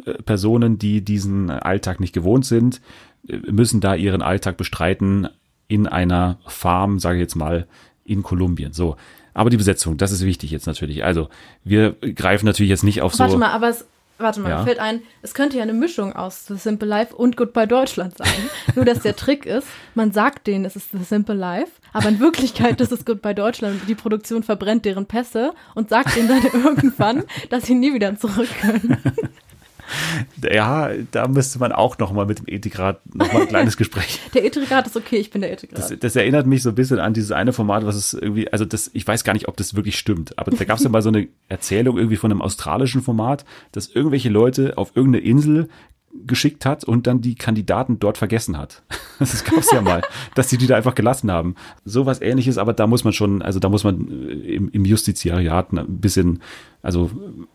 äh, Personen, die diesen Alltag nicht gewohnt sind, äh, müssen da ihren Alltag bestreiten in einer Farm, sage ich jetzt mal, in Kolumbien. So. Aber die Besetzung, das ist wichtig jetzt natürlich. Also, wir greifen natürlich jetzt nicht auf so. Warte mal, aber es, warte mal, Ja. fällt ein, es könnte ja eine Mischung aus The Simple Life und Goodbye Deutschland sein. [LAUGHS] Nur, dass der Trick ist, man sagt denen, es ist The Simple Life, aber in Wirklichkeit ist es Goodbye Deutschland und die Produktion verbrennt deren Pässe und sagt denen dann [LAUGHS] irgendwann, dass sie nie wieder zurück können. [LAUGHS] Ja, da müsste man auch noch mal mit dem Ethikrat noch mal ein kleines Gespräch. [LAUGHS] Der Ethikrat ist okay, ich bin der Ethikrat. Das, das erinnert mich so ein bisschen an dieses eine Format, was es irgendwie, also das, ich weiß gar nicht, ob das wirklich stimmt, aber da gab es ja mal so eine Erzählung irgendwie von einem australischen Format, dass irgendwelche Leute auf irgendeine Insel geschickt hat und dann die Kandidaten dort vergessen hat. [LAUGHS] Das gab's ja mal, [LAUGHS] dass die die da einfach gelassen haben. Sowas ähnliches, aber da muss man schon, also da muss man äh, im, im Justiziariat ein bisschen, also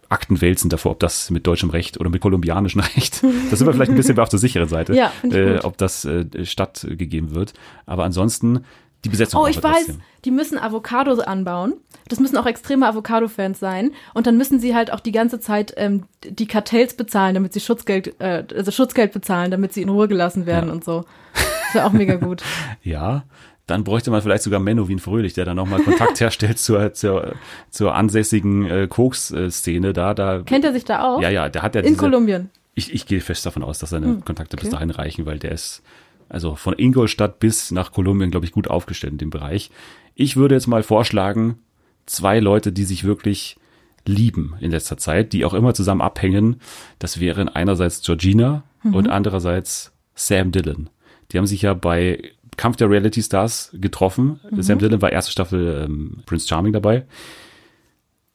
Akten wälzen davor, ob das mit deutschem Recht oder mit kolumbianischem [LAUGHS] Recht, da sind wir vielleicht ein bisschen auf der sicheren Seite, Ja, äh, ob das äh, stattgegeben wird. Aber ansonsten die Besetzung. Oh, ich weiß, trotzdem. die müssen Avocados anbauen. Das müssen auch extreme Avocado-Fans sein. Und dann müssen sie halt auch die ganze Zeit ähm, die Kartells bezahlen, damit sie Schutzgeld, äh, also Schutzgeld bezahlen, damit sie in Ruhe gelassen werden Ja. und so. Das wäre auch mega gut. [LAUGHS] Ja, dann bräuchte man vielleicht sogar Menno Wien Fröhlich, der dann nochmal Kontakt [LAUGHS] herstellt zur, zur, zur ansässigen äh, Koks-Szene da. da Kennt er sich da auch? Ja, ja, der hat ja In diese, Kolumbien. Ich, ich gehe fest davon aus, dass seine Hm, Kontakte bis okay. dahin reichen, weil der ist also von Ingolstadt bis nach Kolumbien, glaube ich, gut aufgestellt in dem Bereich. Ich würde jetzt mal vorschlagen, zwei Leute, die sich wirklich lieben in letzter Zeit, die auch immer zusammen abhängen. Das wären einerseits Georgina Mhm. und andererseits Sam Dillon. Die haben sich ja bei Kampf der Reality Stars getroffen. Mhm. Sam Dillon war erste Staffel ähm, Prince Charming dabei.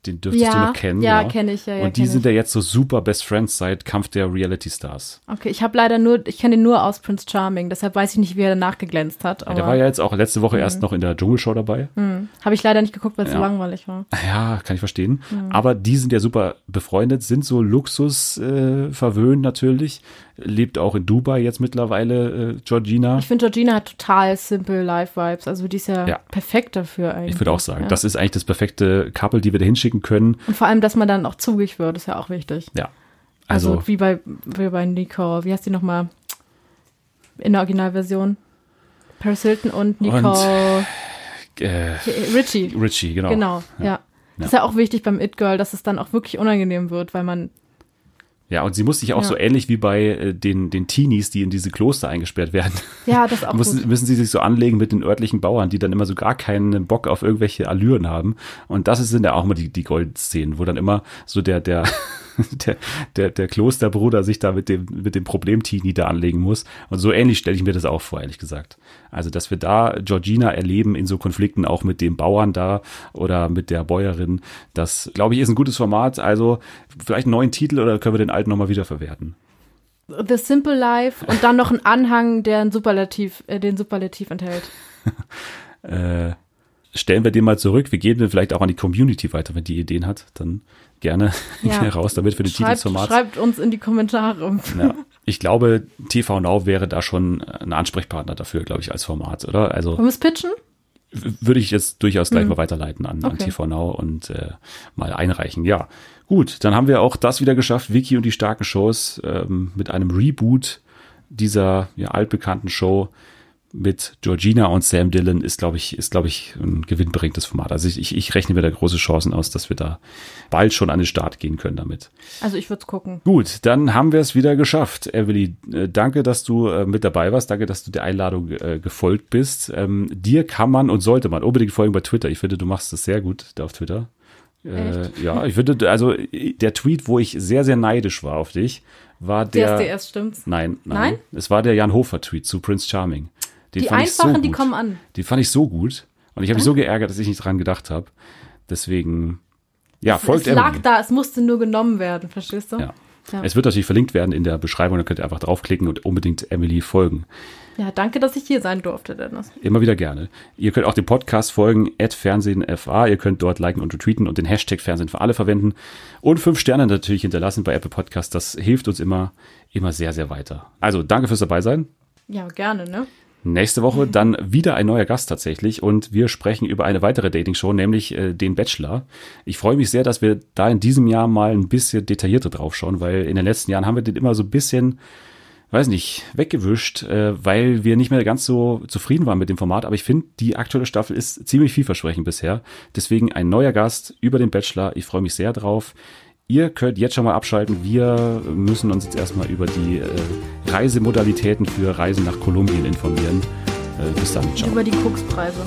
Den dürftest Ja, du noch kennen. ja, genau. kenn ich, ja, ja, Und die sind ich. ja jetzt so super Best Friends seit Kampf der Reality Stars. Okay, ich habe leider nur, ich kenne ihn nur aus Prince Charming, deshalb weiß ich nicht, wie er danach geglänzt hat. Ja, der war ja jetzt auch letzte Woche erst noch in der Dschungelshow dabei. habe ich leider nicht geguckt, weil es so Ja. langweilig war. Ja, kann ich verstehen. Aber die sind ja super befreundet, sind so Luxus äh, verwöhnt natürlich. Lebt auch in Dubai jetzt mittlerweile äh, Georgina. Ich finde, Georgina hat total simple Life-Vibes. Also die ist ja, Ja. perfekt dafür eigentlich. Ich würde auch sagen, ja. das ist eigentlich das perfekte Couple, die wir da hinschicken können. Und vor allem, dass man dann auch zugig wird, ist ja auch wichtig. Ja. Also, Also, wie bei wie bei Nicole, wie heißt die nochmal in der Originalversion? Paris Hilton und Nicole Äh, Richie. Richie, genau. Genau, ja. Das ist ja auch wichtig beim It Girl, dass es dann auch wirklich unangenehm wird, weil man Ja, und sie muss sich auch Ja. so ähnlich wie bei äh, den, den Teenies, die in diese Kloster eingesperrt werden, [LAUGHS] ja, das auch müssen, gut. müssen sie sich so anlegen mit den örtlichen Bauern, die dann immer so gar keinen Bock auf irgendwelche Allüren haben. Und das sind ja auch immer die, die Goldszenen, wo dann immer so der, der, [LAUGHS] der, der, der Klosterbruder sich da mit dem, mit dem Problem-Teenie da anlegen muss. Und so ähnlich stelle ich mir das auch vor, ehrlich gesagt. Also, dass wir da Georgina erleben in so Konflikten auch mit dem Bauern da oder mit der Bäuerin, das, glaube ich, ist ein gutes Format. Also, vielleicht einen neuen Titel oder können wir den alten nochmal wiederverwerten? The Simple Life und dann noch ein Anhang, der ein Superlativ, äh, den Superlativ enthält. [LAUGHS] äh, stellen wir den mal zurück. Wir geben den vielleicht auch an die Community weiter, wenn die Ideen hat. Dann gerne [LAUGHS] Ja. raus, damit wir den Schreibt, zum Format. schreibt uns in die Kommentare. Ja. [LAUGHS] Ich glaube, TV Now wäre da schon ein Ansprechpartner dafür, glaube ich, als Format, oder? Also Wollen wir es pitchen? würde ich jetzt durchaus gleich mal weiterleiten an, an. Okay. TV Now und äh, mal einreichen. Ja, gut, dann haben wir auch das wieder geschafft, Vicky und die starken Shows ähm, mit einem Reboot dieser ja, altbekannten Show mit Georgina und Sam Dillon ist, glaube ich, ist, glaube ich, ein gewinnbringendes Format. Also ich, ich, ich rechne mir da große Chancen aus, dass wir da bald schon an den Start gehen können damit. Also ich würde es gucken. Gut, dann haben wir es wieder geschafft. Emily, äh, danke, dass du äh, mit dabei warst. Danke, dass du der Einladung äh, gefolgt bist. Ähm, dir kann man und sollte man unbedingt folgen bei Twitter. Ich finde, du machst es sehr gut da auf Twitter. Äh, ja, ich finde, also der Tweet, wo ich sehr, sehr neidisch war auf dich, war der. DSDS, stimmt's? Nein, nein, Nein? Es war der Jan Hofer-Tweet zu Prince Charming. Den Die ich so einfachen, die kommen an. Die fand ich so gut. Und ich habe mich so geärgert, dass ich nicht dran gedacht habe. Deswegen, ja, folgt es lag Emily. da, es musste nur genommen werden, verstehst du? Ja. Ja. Es wird natürlich verlinkt werden in der Beschreibung, da könnt ihr einfach draufklicken und unbedingt Emily folgen. Ja, danke, dass ich hier sein durfte, Dennis. Immer wieder gerne. Ihr könnt auch dem Podcast folgen, FernsehenFA. Ihr könnt dort liken und retweeten und den Hashtag Fernsehen für alle verwenden. Und fünf Sterne natürlich hinterlassen bei Apple Podcast. Das hilft uns immer, immer sehr, sehr weiter. Also, danke fürs dabei sein. Ja, gerne, ne? Nächste Woche dann wieder ein neuer Gast tatsächlich und wir sprechen über eine weitere Dating-Show, nämlich äh, den Bachelor. Ich freue mich sehr, dass wir da in diesem Jahr mal ein bisschen detaillierter drauf schauen, weil in den letzten Jahren haben wir den immer so ein bisschen, weiß nicht, weggewischt, äh, weil wir nicht mehr ganz so zufrieden waren mit dem Format. Aber ich finde, die aktuelle Staffel ist ziemlich vielversprechend bisher. Deswegen ein neuer Gast über den Bachelor. Ich freue mich sehr drauf. Ihr könnt jetzt schon mal abschalten. Wir müssen uns jetzt erstmal über die äh, Reisemodalitäten für Reisen nach Kolumbien informieren. Äh, bis dann. Ciao. Über die Kokspreise.